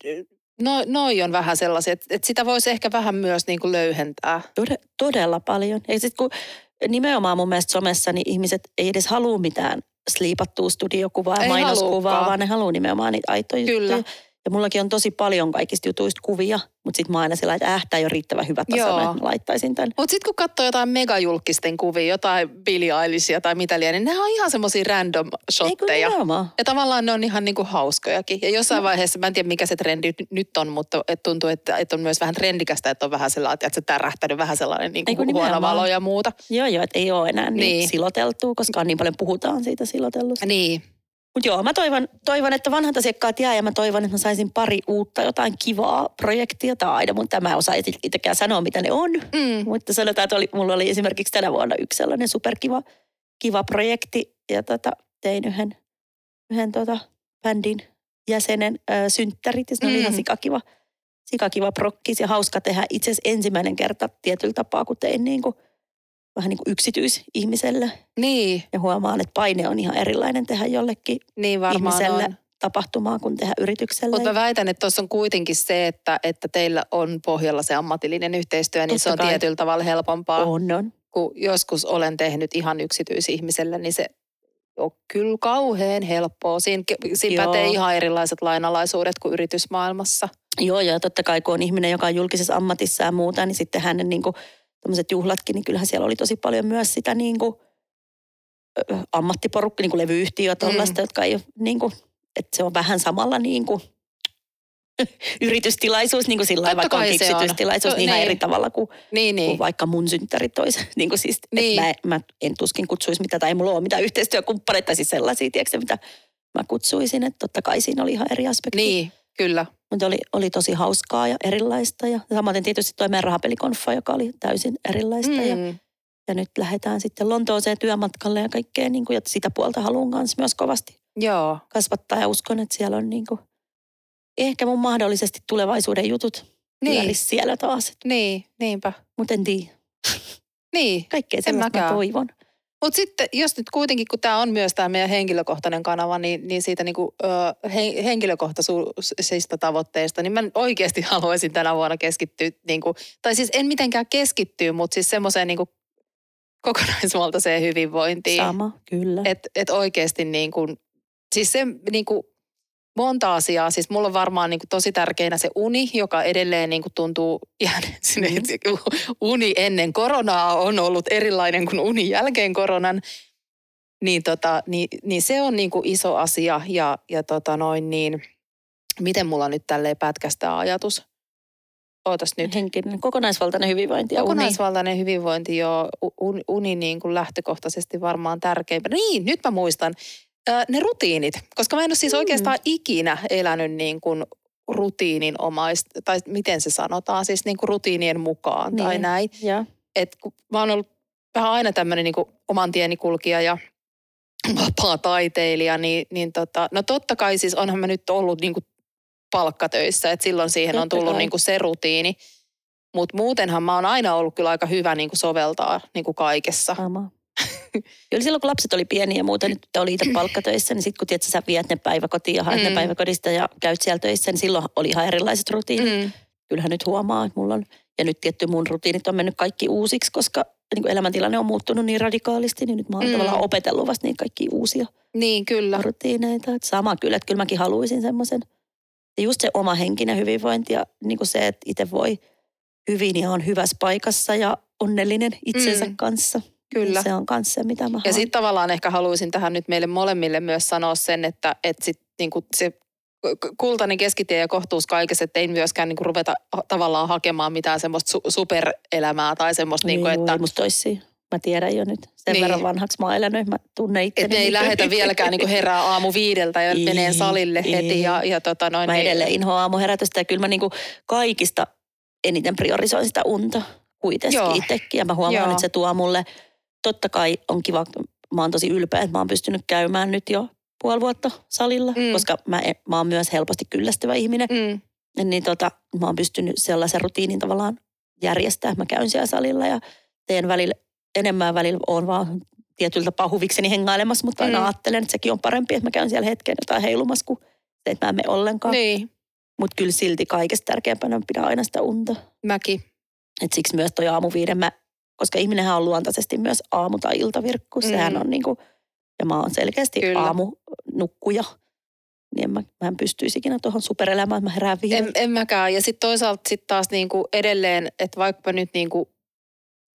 no, noi on vähän sellaisia, että, että sitä voisi ehkä vähän myös niin kuin löyhentää. Tode, todella paljon. Ja sitten kun nimenomaan mun mielestä somessa, niin ihmiset ei edes halua mitään sliipattua studiokuvaa ja mainoskuvaa, haluukaan. vaan ne haluaa nimenomaan niitä aitoja Kyllä. juttuja. Ja mullakin on tosi paljon kaikista jutuista kuvia, mutta sitten mä aina sillä että äh, tää ei ole riittävän hyvä taso, että mä laittaisin tämän. Mutta sitten kun katsoo jotain megajulkisten kuvia, jotain Billie Eilishia tai mitä liian, niin ne on ihan semmoisia random shotteja. Ja tavallaan ne on ihan niinku hauskojakin. Ja jossain no. vaiheessa, mä en tiedä mikä se trendi nyt on, mutta et tuntuu, että, että on myös vähän trendikästä, että on vähän sellainen, että se tärähtänyt vähän sellainen niinku Eiku, huono valo ja muuta. Joo, joo, että ei ole enää niin, niin. siloteltua, koska niin paljon puhutaan siitä silotellusta. Niin. Mutta joo, mä toivon, toivon, että vanhat asiakkaat jää ja mä toivon, että mä saisin pari uutta jotain kivaa projektia tai aina, mutta mä osaa itsekään sanoa, mitä ne on. Mm. Mutta sanotaan, että oli, mulla oli esimerkiksi tänä vuonna yksi sellainen superkiva kiva projekti ja tota, tein yhden, yhden tota, bändin jäsenen ö, synttärit ja se mm. oli ihan mm. sikakiva, sikakiva prokkis ja hauska tehdä itse asiassa ensimmäinen kerta tietyllä tapaa, kun tein niin kuin vähän niin kuin yksityisihmiselle. Niin. Ja huomaan, että paine on ihan erilainen tehdä jollekin niin ihmiselle on. tapahtumaa kuin tehdä yritykselle. Mutta mä väitän, että tuossa on kuitenkin se, että, että teillä on pohjalla se ammatillinen yhteistyö, niin Totta se on kai. tietyllä tavalla helpompaa. On, on. Kun joskus olen tehnyt ihan yksityisihmiselle, niin se on kyllä kauhean helppoa. Siinä, siinä pätee ihan erilaiset lainalaisuudet kuin yritysmaailmassa. Joo, ja totta kai kun on ihminen, joka on julkisessa ammatissa ja muuta, niin sitten hänen niin kuin tämmöiset juhlatkin, niin kyllähän siellä oli tosi paljon myös sitä niin kuin, ammattiporukki, niin kuin levyyhtiö tuollaista, mm. jotka ei niin kuin, että se on vähän samalla niin kuin, yritystilaisuus, niin kuin sillä lailla, vaikka on yksityistilaisuus, niin ihan niin. eri tavalla kuin, niin, niin. kuin vaikka mun synttärit toisa. Niin kuin siis, niin. mä, mä, en tuskin kutsuisi mitä, tai ei mulla ole mitään yhteistyökumppaneita, siis sellaisia, tiedätkö, mitä mä kutsuisin, että totta kai siinä oli ihan eri aspekti. Niin, kyllä. Mutta oli, oli tosi hauskaa ja erilaista. Ja samaten tietysti toi meidän rahapelikonfa, joka oli täysin erilaista. Mm. Ja, ja nyt lähdetään sitten Lontooseen työmatkalle ja kaikkea. Niin kuin, ja sitä puolta haluan kanssa myös kovasti Joo. kasvattaa. Ja uskon, että siellä on niin kuin, ehkä mun mahdollisesti tulevaisuuden jutut niin. siellä taas. Niin, niinpä. Mutta en tiedä. Niin. Kaikkea sellaista mä toivon. Mutta sitten, jos nyt kuitenkin, kun tämä on myös tämä meidän henkilökohtainen kanava, niin, niin siitä niinku, ö, he, henkilökohtaisista tavoitteista, niin mä oikeasti haluaisin tänä vuonna keskittyä, niinku, tai siis en mitenkään keskittyä, mutta siis semmoiseen niinku kokonaisvaltaiseen hyvinvointiin. Sama, kyllä. Että et oikeasti niin kuin, siis se niin kuin monta asiaa. Siis mulla on varmaan niin kuin tosi tärkeänä se uni, joka edelleen niin kuin tuntuu ihan sinne, mm. uni ennen koronaa on ollut erilainen kuin uni jälkeen koronan. Niin, tota, niin, niin se on niin kuin iso asia ja, ja tota noin niin, miten mulla nyt tälleen pätkästä ajatus? Ootas nyt. Henkinen, kokonaisvaltainen hyvinvointi ja Kokonaisvaltainen uni. hyvinvointi, joo. Uni, uni niin kuin lähtökohtaisesti varmaan tärkeimpä. Niin, nyt mä muistan ne rutiinit, koska mä en ole siis mm. oikeastaan ikinä elänyt niin kuin rutiininomaista, tai miten se sanotaan, siis niin kuin rutiinien mukaan niin. tai näin. Ja. Et kun mä oon ollut vähän aina tämmöinen niin kuin oman tieni kulkija ja vapaa taiteilija, niin, niin tota, no totta kai siis onhan mä nyt ollut niin kuin palkkatöissä, että silloin siihen on tullut niin kuin se rutiini. Mutta muutenhan mä oon aina ollut kyllä aika hyvä niin kuin soveltaa niin kuin kaikessa. Sama. Kyllä silloin, kun lapset oli pieniä ja muuta, nyt oli itse palkkatöissä, niin sitten kun tiedät, sä viet ne päiväkotiin ja haet mm. ne päiväkodista ja käyt siellä töissä, niin silloin oli ihan erilaiset rutiinit. Mm. Kyllähän nyt huomaa, että mulla on, ja nyt tietty mun rutiinit on mennyt kaikki uusiksi, koska niin kuin elämäntilanne on muuttunut niin radikaalisti, niin nyt mä oon mm. tavallaan opetellut vasta niin kaikki uusia niin, kyllä. rutiineita. Että sama kyllä, että kyllä mäkin haluaisin semmoisen. Ja just se oma henkinen hyvinvointi ja niin kuin se, että itse voi hyvin ja on hyvässä paikassa ja onnellinen itsensä mm. kanssa. Kyllä. Se on kanssa se, mitä mä Ja sitten tavallaan ehkä haluaisin tähän nyt meille molemmille myös sanoa sen, että, että sit niinku se kultainen keskitie ja kohtuus kaikessa, että ei myöskään niinku ruveta tavallaan hakemaan mitään semmoista su- superelämää tai semmoista, niinku, että... Ei musta Mä tiedän jo nyt. Sen niin. verran vanhaksi mä elänyt, mä tunnen itteni. Että ei lähetä vieläkään niin herää aamu viideltä ja ei, menee salille ei. heti. Ja, ja tota noin, mä niin- edelleen inhoan aamuherätystä ja kyllä mä niin kuin kaikista eniten priorisoin sitä unta kuitenkin itsekin. Ja mä huomaan, Joo. että se tuo mulle totta kai on kiva, mä oon tosi ylpeä, että mä oon pystynyt käymään nyt jo puoli vuotta salilla, mm. koska mä, mä oon myös helposti kyllästyvä ihminen. Mm. Niin tota, mä oon pystynyt sellaisen rutiinin tavallaan järjestää. Mä käyn siellä salilla ja teen välillä, enemmän välillä on vaan tietyllä tapaa huvikseni hengailemassa, mutta aina mm. ajattelen, että sekin on parempi, että mä käyn siellä hetken jotain heilumassa, kuin se, että mä en mene ollenkaan. Niin. Mutta kyllä silti kaikesta tärkeämpänä pidän aina sitä unta. Mäkin. Et siksi myös toi aamu viiden mä koska ihminenhän on luontaisesti myös aamu- tai iltavirkku. Mm. Sehän on niin kuin, ja mä oon selkeästi Kyllä. aamunukkuja. niin en mä, mä en pystyisi ikinä tuohon superelämään, mä herään En, vihdoin. en mäkään. Ja sitten toisaalta sit taas niinku edelleen, että vaikka nyt niinku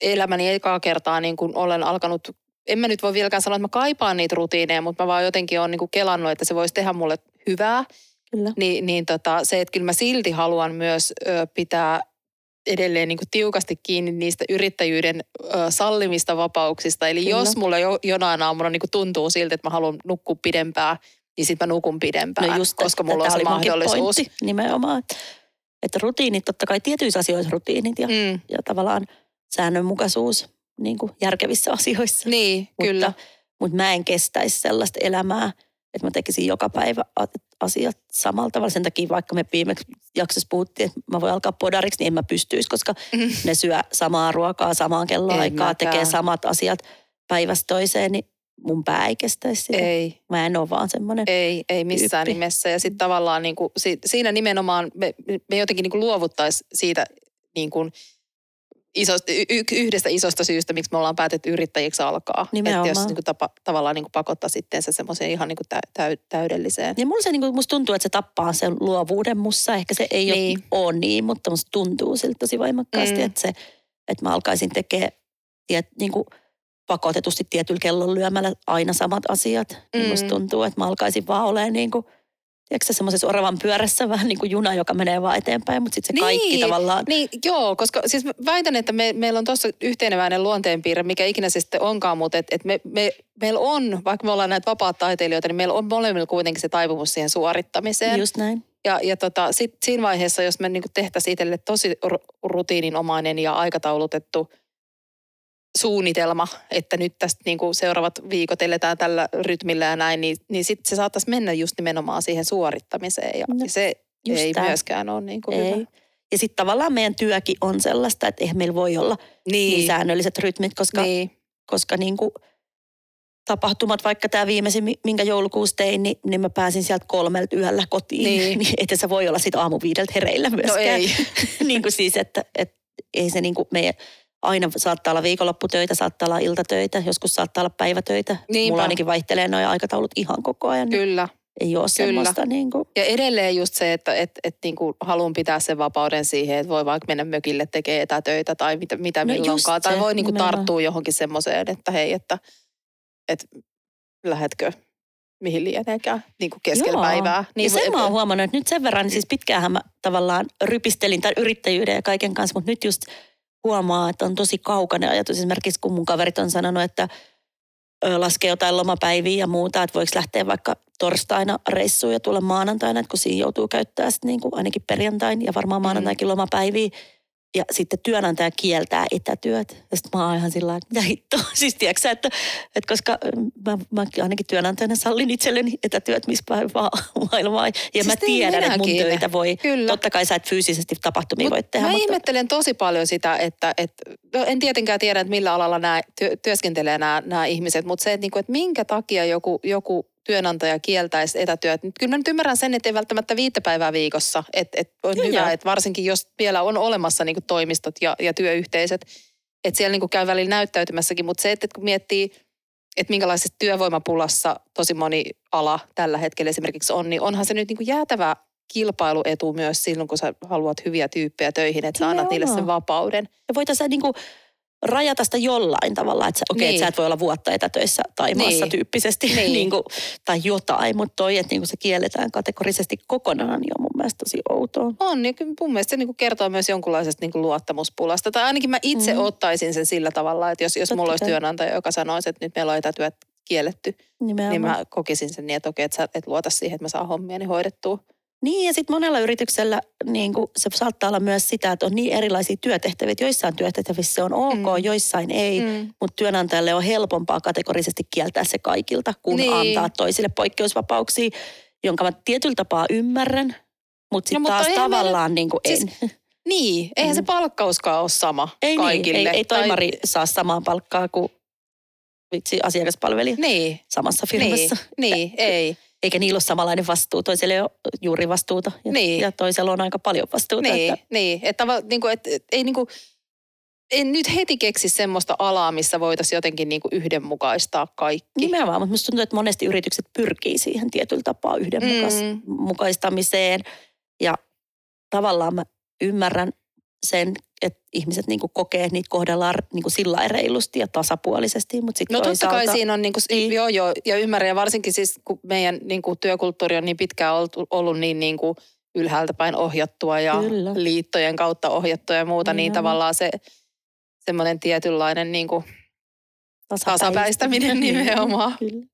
elämäni ekaa kertaa niinku olen alkanut, en mä nyt voi vieläkään sanoa, että mä kaipaan niitä rutiineja, mutta mä vaan jotenkin olen niinku kelannut, että se voisi tehdä mulle hyvää. Kyllä. Niin, niin tota, se, että kyllä mä silti haluan myös ö, pitää edelleen niin kuin tiukasti kiinni niistä yrittäjyyden ö, sallimista vapauksista. Eli Kyllä. jos mulla jo, jonain aamuna niin kuin tuntuu siltä, että mä haluan nukkua pidempään, niin sitten mä nukun pidempään, No just, koska mulla on se mahdollisuus. Pointti, nimenomaan, että, rutiinit, totta kai tietyissä asioissa rutiinit ja, Mm, ja tavallaan säännönmukaisuus niin kuin järkevissä asioissa. niin, kyllä. Mutta, mutta mä en kestäisi sellaista elämää, että mä tekisin joka päivä asiat samalla tavalla. Sen takia vaikka me viimeksi jaksossa puhuttiin, että mä voin alkaa podariksi, niin en mä pystyisi, koska Mhm. ne syö samaa ruokaa samaan kelloaikaa, mäkään. tekee samat asiat päivästä toiseen, niin mun pää ei kestäisi sitä. Ei, Mä en ole vaan semmoinen. ei, ei missään Tyyppi. nimessä. Ja sitten tavallaan niin kuin, si, siinä nimenomaan me, me jotenkin niin kuin luovuttaisiin siitä niin kuin isosta, y, yhdestä isosta syystä, miksi me ollaan päätetty yrittäjiksi alkaa. Nimenomaan. Että jos niin kuin tapa, tavallaan niin kuin pakottaa sitten se semmoiseen ihan niin kuin tä, täy, täydelliseen. Ja mulla se, niin kuin, musta tuntuu, että se tappaa sen luovuuden mussa. Ehkä se ei Niin. niin. ole, niin, mutta musta tuntuu siltä tosi voimakkaasti, Mm. että, se, että mä alkaisin tekemään tiet, niin kuin pakotetusti tietyllä kellon lyömällä aina samat asiat. Mm. Mm. Musta tuntuu, että mä alkaisin vaan olemaan niin kuin, tiedätkö semmoisessa oravan pyörässä vähän niin kuin juna, joka menee vaan eteenpäin, mutta sitten se kaikki Niin. tavallaan... Niin, joo, koska siis väitän, että me, meillä on tuossa yhteneväinen luonteenpiirre, mikä ikinä se sitten onkaan, mutta et, et me, me, meillä on, vaikka me ollaan näitä vapaat taiteilijoita, niin meillä on molemmilla kuitenkin se taipumus siihen suorittamiseen. Just näin. Ja, ja tota, sit siinä vaiheessa, jos me niinku tehtäisiin itselle tosi ru- rutiininomainen ja aikataulutettu suunnitelma, että nyt tästä niinku seuraavat viikot eletään tällä rytmillä ja näin, niin, niin sitten se saattaisi mennä just nimenomaan siihen suorittamiseen. Ja No, se just ei tää. myöskään ole niinku Ei. hyvä. Ja sitten tavallaan meidän työkin on sellaista, että eihän meillä voi olla niin, niin säännölliset rytmit, koska niin. koska niin kuin tapahtumat, vaikka tämä viimeisin, mi- minkä joulukuussa tein, niin, niin mä pääsin sieltä kolmelta yöllä kotiin. Niin. niin että sä voi olla sitten aamu viideltä hereillä myöskään. No ei. niin kuin siis, että, että ei se niin kuin meidän, aina saattaa olla viikonlopputöitä, saattaa olla iltatöitä, joskus saattaa olla päivätöitä. Niinpä. Mulla ainakin vaihtelee nuo aikataulut ihan koko ajan. Niin Kyllä. ei ole Kyllä. semmoista niin kuin, Ja edelleen just se, että et, et niinku haluan pitää sen vapauden siihen, että voi vaikka mennä mökille tekemään etätöitä tai mitä, mitä No milloinkaan. Tai voi niinku nimenomaan. tarttua johonkin semmoiseen, että hei, että et, lähetkö mihin lieneekään niinku keskellä Joo. päivää. Niin ja sen et- mä oon huomannut, että nyt sen verran, niin siis pitkäänhän mä tavallaan rypistelin tämän yrittäjyyden ja kaiken kanssa, mutta nyt just huomaa, että on tosi kaukainen ajatus. Esimerkiksi kun mun kaverit on sanonut, että laskee jotain lomapäiviä ja muuta, että voiko lähteä vaikka torstaina reissuun ja tulla maanantaina, että kun siinä joutuu käyttämään sitten niin kuin ainakin perjantain ja varmaan maanantainakin lomapäiviä. Ja sitten työnantaja kieltää etätyöt. Ja sitten mä oon ihan sillä mitä hittoa. Siis tiedätkö että, että koska mä, mä ainakin työnantajana sallin itselleni etätyöt missä päin vaan maailmaa. Ja Siis mä tiedän, että mun minäkin. töitä voi. Kyllä. Totta kai sä et fyysisesti tapahtumia Mut voi tehdä. Mä mutta ihmettelen tosi paljon sitä, että, että no en tietenkään tiedä, että millä alalla nämä työ, työskentelee nämä, nämä ihmiset, mutta se, että, niinku, että minkä takia joku, joku työnantaja kieltäisi etätyöt. Nyt Kyllä mä nyt ymmärrän sen, että ei välttämättä viittä päivää viikossa. Että, että on Joo, hyvä, että varsinkin jos vielä on olemassa niinku toimistot ja, ja työyhteisöt, että siellä niinku käy välillä näyttäytymässäkin. Mutta se, että kun miettii, että minkälaisessa työvoimapulassa tosi moni ala tällä hetkellä esimerkiksi on, niin onhan se nyt niinku jäätävä kilpailuetu myös silloin, kun sä haluat hyviä tyyppejä töihin, että sä annat niille sen vapauden. Ja voitaisiin niin kuin rajata sitä jollain tavalla, että okei, Niin. että sä et voi olla vuotta etätöissä tai maassa Niin. tyyppisesti Niin. niin kuin, tai jotain, mutta toi, että niin kuin se kielletään kategorisesti kokonaan, niin on mun mielestä tosi outoa. On, niin kyllä mun mielestä se niin kertoo myös jonkunlaisesta niin luottamuspulasta. Tai ainakin mä itse Mm. ottaisin sen sillä tavalla, että jos, jos Totta mulla olisi työnantaja, joka sanoisi, että nyt meillä on etätyöt kielletty, Nimenomaan. niin mä kokisin sen niin, että okei, että sä et luota siihen, että mä saan hommiani hoidettua. Niin ja sitten monella yrityksellä niin kuin se saattaa olla myös sitä, että on niin erilaisia työtehtäviä, että joissain työtehtävissä se on ok, Mm. joissain ei, mm. Mutta työnantajalle on helpompaa kategorisesti kieltää se kaikilta, kun Niin. niin. antaa toisille poikkeusvapauksia, jonka mä tietyllä tapaa ymmärrän, mutta sitten No, mutta taas eihän meillä- tavallaan niin kuin siis en. Niin, eihän se Mm. palkkauskaan ole sama Ei kaikille. niin, ei, ei Tai- toimari saa samaa palkkaa kuin vitsi asiakaspalvelija Niin, samassa niin, firmassa. niin, ei. Eikä niillä ole samanlainen vastuu. Toiselle ei ole juuri vastuuta ja, Niin. ja toisella on aika paljon vastuuta. Niin, Että, niin. Että niin kuin, et, et, ei niin kuin, en nyt heti keksi semmoista alaa, missä voitaisiin jotenkin niin kuin yhdenmukaistaa kaikki. Nimenomaan, mutta musta tuntuu, että monesti yritykset pyrkii siihen tietyllä tapaa yhdenmukaistamiseen. Mm. Ja tavallaan mä ymmärrän sen, että ihmiset niinku kokee, että niitä kohdellaan niinku sillä reilusti ja tasapuolisesti. Mutta sit no toisaalta, totta kai siinä on, niinku, Niin. joo joo, ja ymmärrän, ja varsinkin siis kun meidän niinku, työkulttuuri on niin pitkään ollut, ollut niin niinku, ylhäältä päin ohjattua ja Kyllä. liittojen kautta ohjattua ja muuta, niin Nimenomaan. tavallaan se semmoinen tietynlainen, niinku, tasapäistäminen Niin, nimenomaan. Kyllä.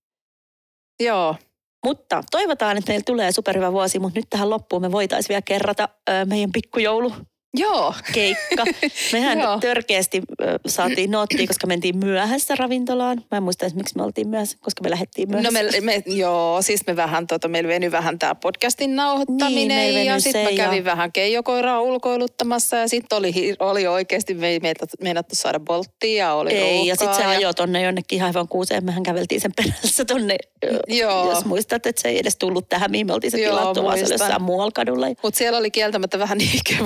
joo, Mutta toivotaan, että meillä tulee superhyvä vuosi, mutta nyt tähän loppuun me voitaisiin vielä kerrata ö, meidän pikkujoulu joo, keikka. Mehän Joo. törkeästi saatiin noottia, koska mentiin myöhässä ravintolaan. Mä en muista miksi me oltiin myöhässä, koska me lähdettiin myöhässä. No me, me, joo, siis me vähän, tota, meillä veny vähän tämä podcastin nauhoittaminen Niin, ja sitten mä kävin ja- vähän keijokoiraa ulkoiluttamassa ja sitten oli, oli oikeasti, me ei meinattu saada bolttia ja oli Ei, ja sitten se ajoi tonne jonnekin aivan kuuseen. Mehän käveltiin sen perässä tonne, ö, Joo. jos muistat, että se ei edes tullut tähän, mihin me oltiin se Joo, tilattu, vaan se jossain muualla kadulla. Mutta siellä oli kieltämättä vähän niikkeen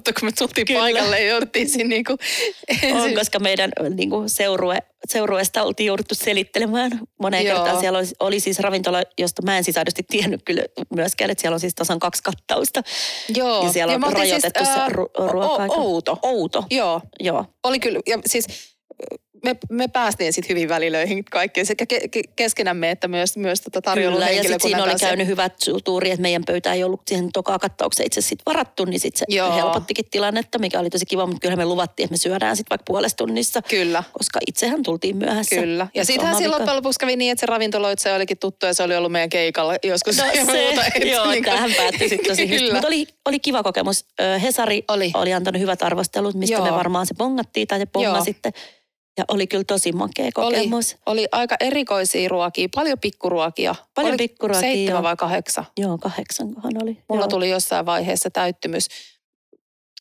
vastaanotto, kun me tultiin Kyllä. paikalle ja jouduttiin siinä niinku On, ensin. koska meidän niin kuin seurue, seurueesta oltiin jouduttu selittelemään moneen Joo. kertaan. Siellä oli, oli siis ravintola, josta mä en sisäisesti tiennyt kyllä myöskään, että siellä on siis tasan kaksi kattausta. Joo. Ja siellä on me oltiin rajoitettu se ää, ruoka-aika. Outo. Outo, Joo, joo. oli kyllä. Ja siis me, me päästiin sitten hyvin välilöihin kaikkeen sekä ke, ke, keskenämme että myös, myös tota tarjoulun Kyllä, ja sitten siinä oli käynyt hyvät tuuri, että meidän pöytä ei ollut siihen tokaa kattaukseen itse sitten varattu, niin sitten se Joo. helpottikin tilannetta, mikä oli tosi kiva, mutta kyllähän me luvattiin, että me syödään sitten vaikka puolesta tunnissa, Kyllä. koska itsehän tultiin myöhässä. Kyllä. Ja sittenhän vika. loppujen lopuksi kävi niin, että se ravintoloitsija olikin tuttu ja se oli ollut meidän keikalla joskus. No se, muuta, että joo, niinku- tähän päättyi sitten tosi hyvin. Kyllä. Mutta oli, oli kiva kokemus. Hesari Oli. oli antanut hyvät arvostelut, mistä Joo. me varmaan se bongattiin tai te bongasitte. Ja oli kyllä tosi makea kokemus. Oli, oli aika erikoisia ruokia, paljon pikkuruokia. Paljon oli pikkuruokia, Seitsemän joo. vai kahdeksan. Joo, kahdeksankohan oli. Mulla joo. tuli jossain vaiheessa täyttymys.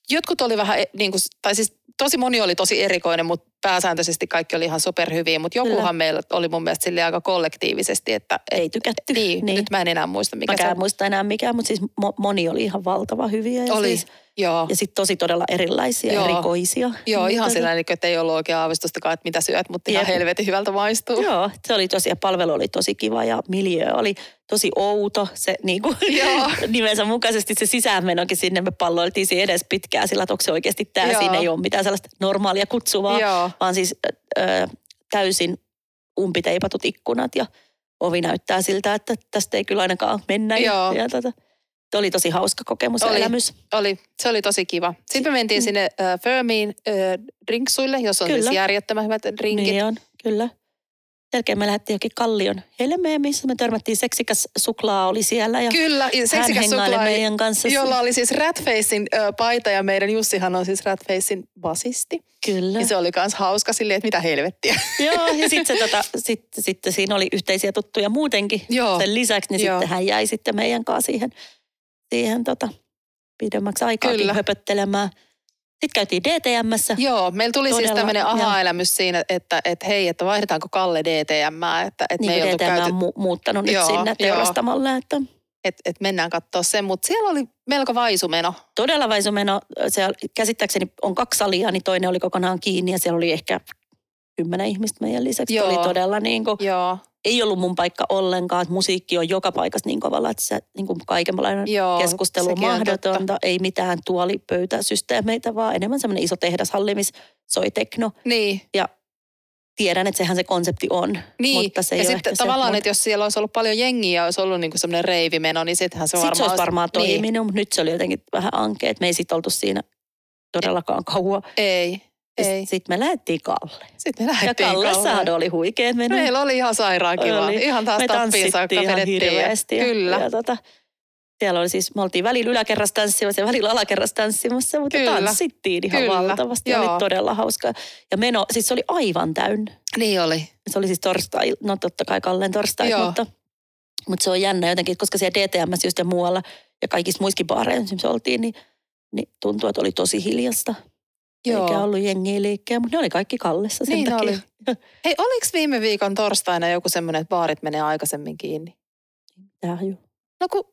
Jotkut oli vähän, e- niin kuin, tai siis tosi moni oli tosi erikoinen, mutta pääsääntöisesti kaikki oli ihan superhyviä. Mutta jokuhan Kyllä. meillä oli mun mielestä sille aika kollektiivisesti, että Ei tykätty. niin, niin, nyt mä en enää muista mikä Mäkään se en muista enää mikään, mutta siis mo- moni oli ihan valtava hyviä. Ja oli. Siis, Joo, ja sitten tosi todella erilaisia, Joo. erikoisia. joo Niin ihan sillä että ei ollut oikein aavistustakaan, että mitä syöt, mutta ihan Jep. helvetin hyvältä maistuu. Joo, se oli tosi, ja palvelu oli tosi kiva ja miljö oli tosi outo. Se niin kuin, Joo. nimensä mukaisesti se sisäänmenokin sinne, me palloiltiin siinä edes pitkään sillä, että onko se oikeasti tämä, Joo. siinä ei ole mitään sellaista normaalia kutsuvaa, Joo. Vaan siis ö, täysin umpiteipatut ikkunat ja ovi näyttää siltä, että tästä ei kyllä ainakaan mennä. Ja, Joo. ja tota, se oli tosi hauska kokemus ja Oli. elämys. Oli, se oli tosi kiva. Sitten me mentiin sinne äh, Fermiin äh, drinksuille, jos on Kyllä. siis järjettömän hyvät drinkit. Niin on, kyllä. Selkeä me lähdettiin jokin Kallion helmeen, missä me törmättiin seksikäs suklaa oli siellä. Ja Kyllä, seksikäs suklaa, meidän kanssa. jolla oli siis Ratfacein ö, paita ja meidän Jussihan on siis Ratfacein basisti. Kyllä. Ja se oli kans hauska silleen, että mitä helvettiä. Joo, ja sitten tota, sit, sitten siinä oli yhteisiä tuttuja muutenkin Joo. sen lisäksi, niin Joo. sitten hän jäi sitten meidän kanssa siihen, siihen tota, pidemmäksi aikaa Kyllä. höpöttelemään. Sitten käytiin DTMssä. Joo, meillä tuli siis Todella, tämmöinen joo. aha-elämys siinä, että, että hei, että vaihdetaanko Kalle DTM, että, että Niin me ei DTM käyty, on mu- muuttanut nyt Joo, sinne teurastamalle, että että, että mennään katsoa sen, mutta siellä oli melko vaisumeno. todella vaisumeno. Se käsittääkseni on kaksi salia, niin toinen oli kokonaan kiinni ja siellä oli ehkä kymmenen ihmistä meidän lisäksi. Joo. Oli todella niin kuin, Joo, ei ollut mun paikka ollenkaan. että Musiikki on joka paikassa niin kovalla, että se niin kuin kaikenlainen Joo, keskustelu on mahdotonta. Ei mitään tuolipöytäsysteemeitä, vaan enemmän semmoinen iso tehdashalli, missä soi tekno. niin. Tiedän, että sehän se konsepti on. Niin, mutta se ei ja sitten tavallaan, se, että jos siellä olisi ollut paljon jengiä ja olisi ollut niinku semmoinen reivimeno, niin sittenhän se Sitten varmaan... se olisi varmaan niin, toiminut, mutta nyt se oli jotenkin vähän ankea, että me ei sit oltu siinä todellakaan kauan. Ei, ei. Sitten me lähdettiin Kalle. Sitten me Ja lähdettiin Kallessahan Kalleen. oli huikea meno. Meillä oli ihan sairaan kiva. Oli. Ihan taas me tappiin saakka ihan ja- hirveästi. Ja, Kyllä. Ja tota, siellä oli siis, me oltiin välillä yläkerrassa tanssimassa ja välillä alakerrassa tanssimassa, mutta Kyllä. tanssittiin ihan Kyllä. valtavasti. Joo. Oli todella hauska. Ja meno, siis se oli aivan täynnä. Niin oli. Se oli siis torstai, no totta kai Kallen torstai, Joo. mutta, mutta se on jännä jotenkin, koska siellä DTMssä just ja muualla ja kaikissa muissakin baareissa, missä oltiin, niin, niin tuntuu, että oli tosi hiljasta. Joo. Eikä ollut jengiä liikkeellä, mutta ne oli kaikki Kallessa sen Niin takia. oli. Hei, oliko viime viikon torstaina joku semmoinen, että baarit menee aikaisemmin kiinni? Tää ju- No kun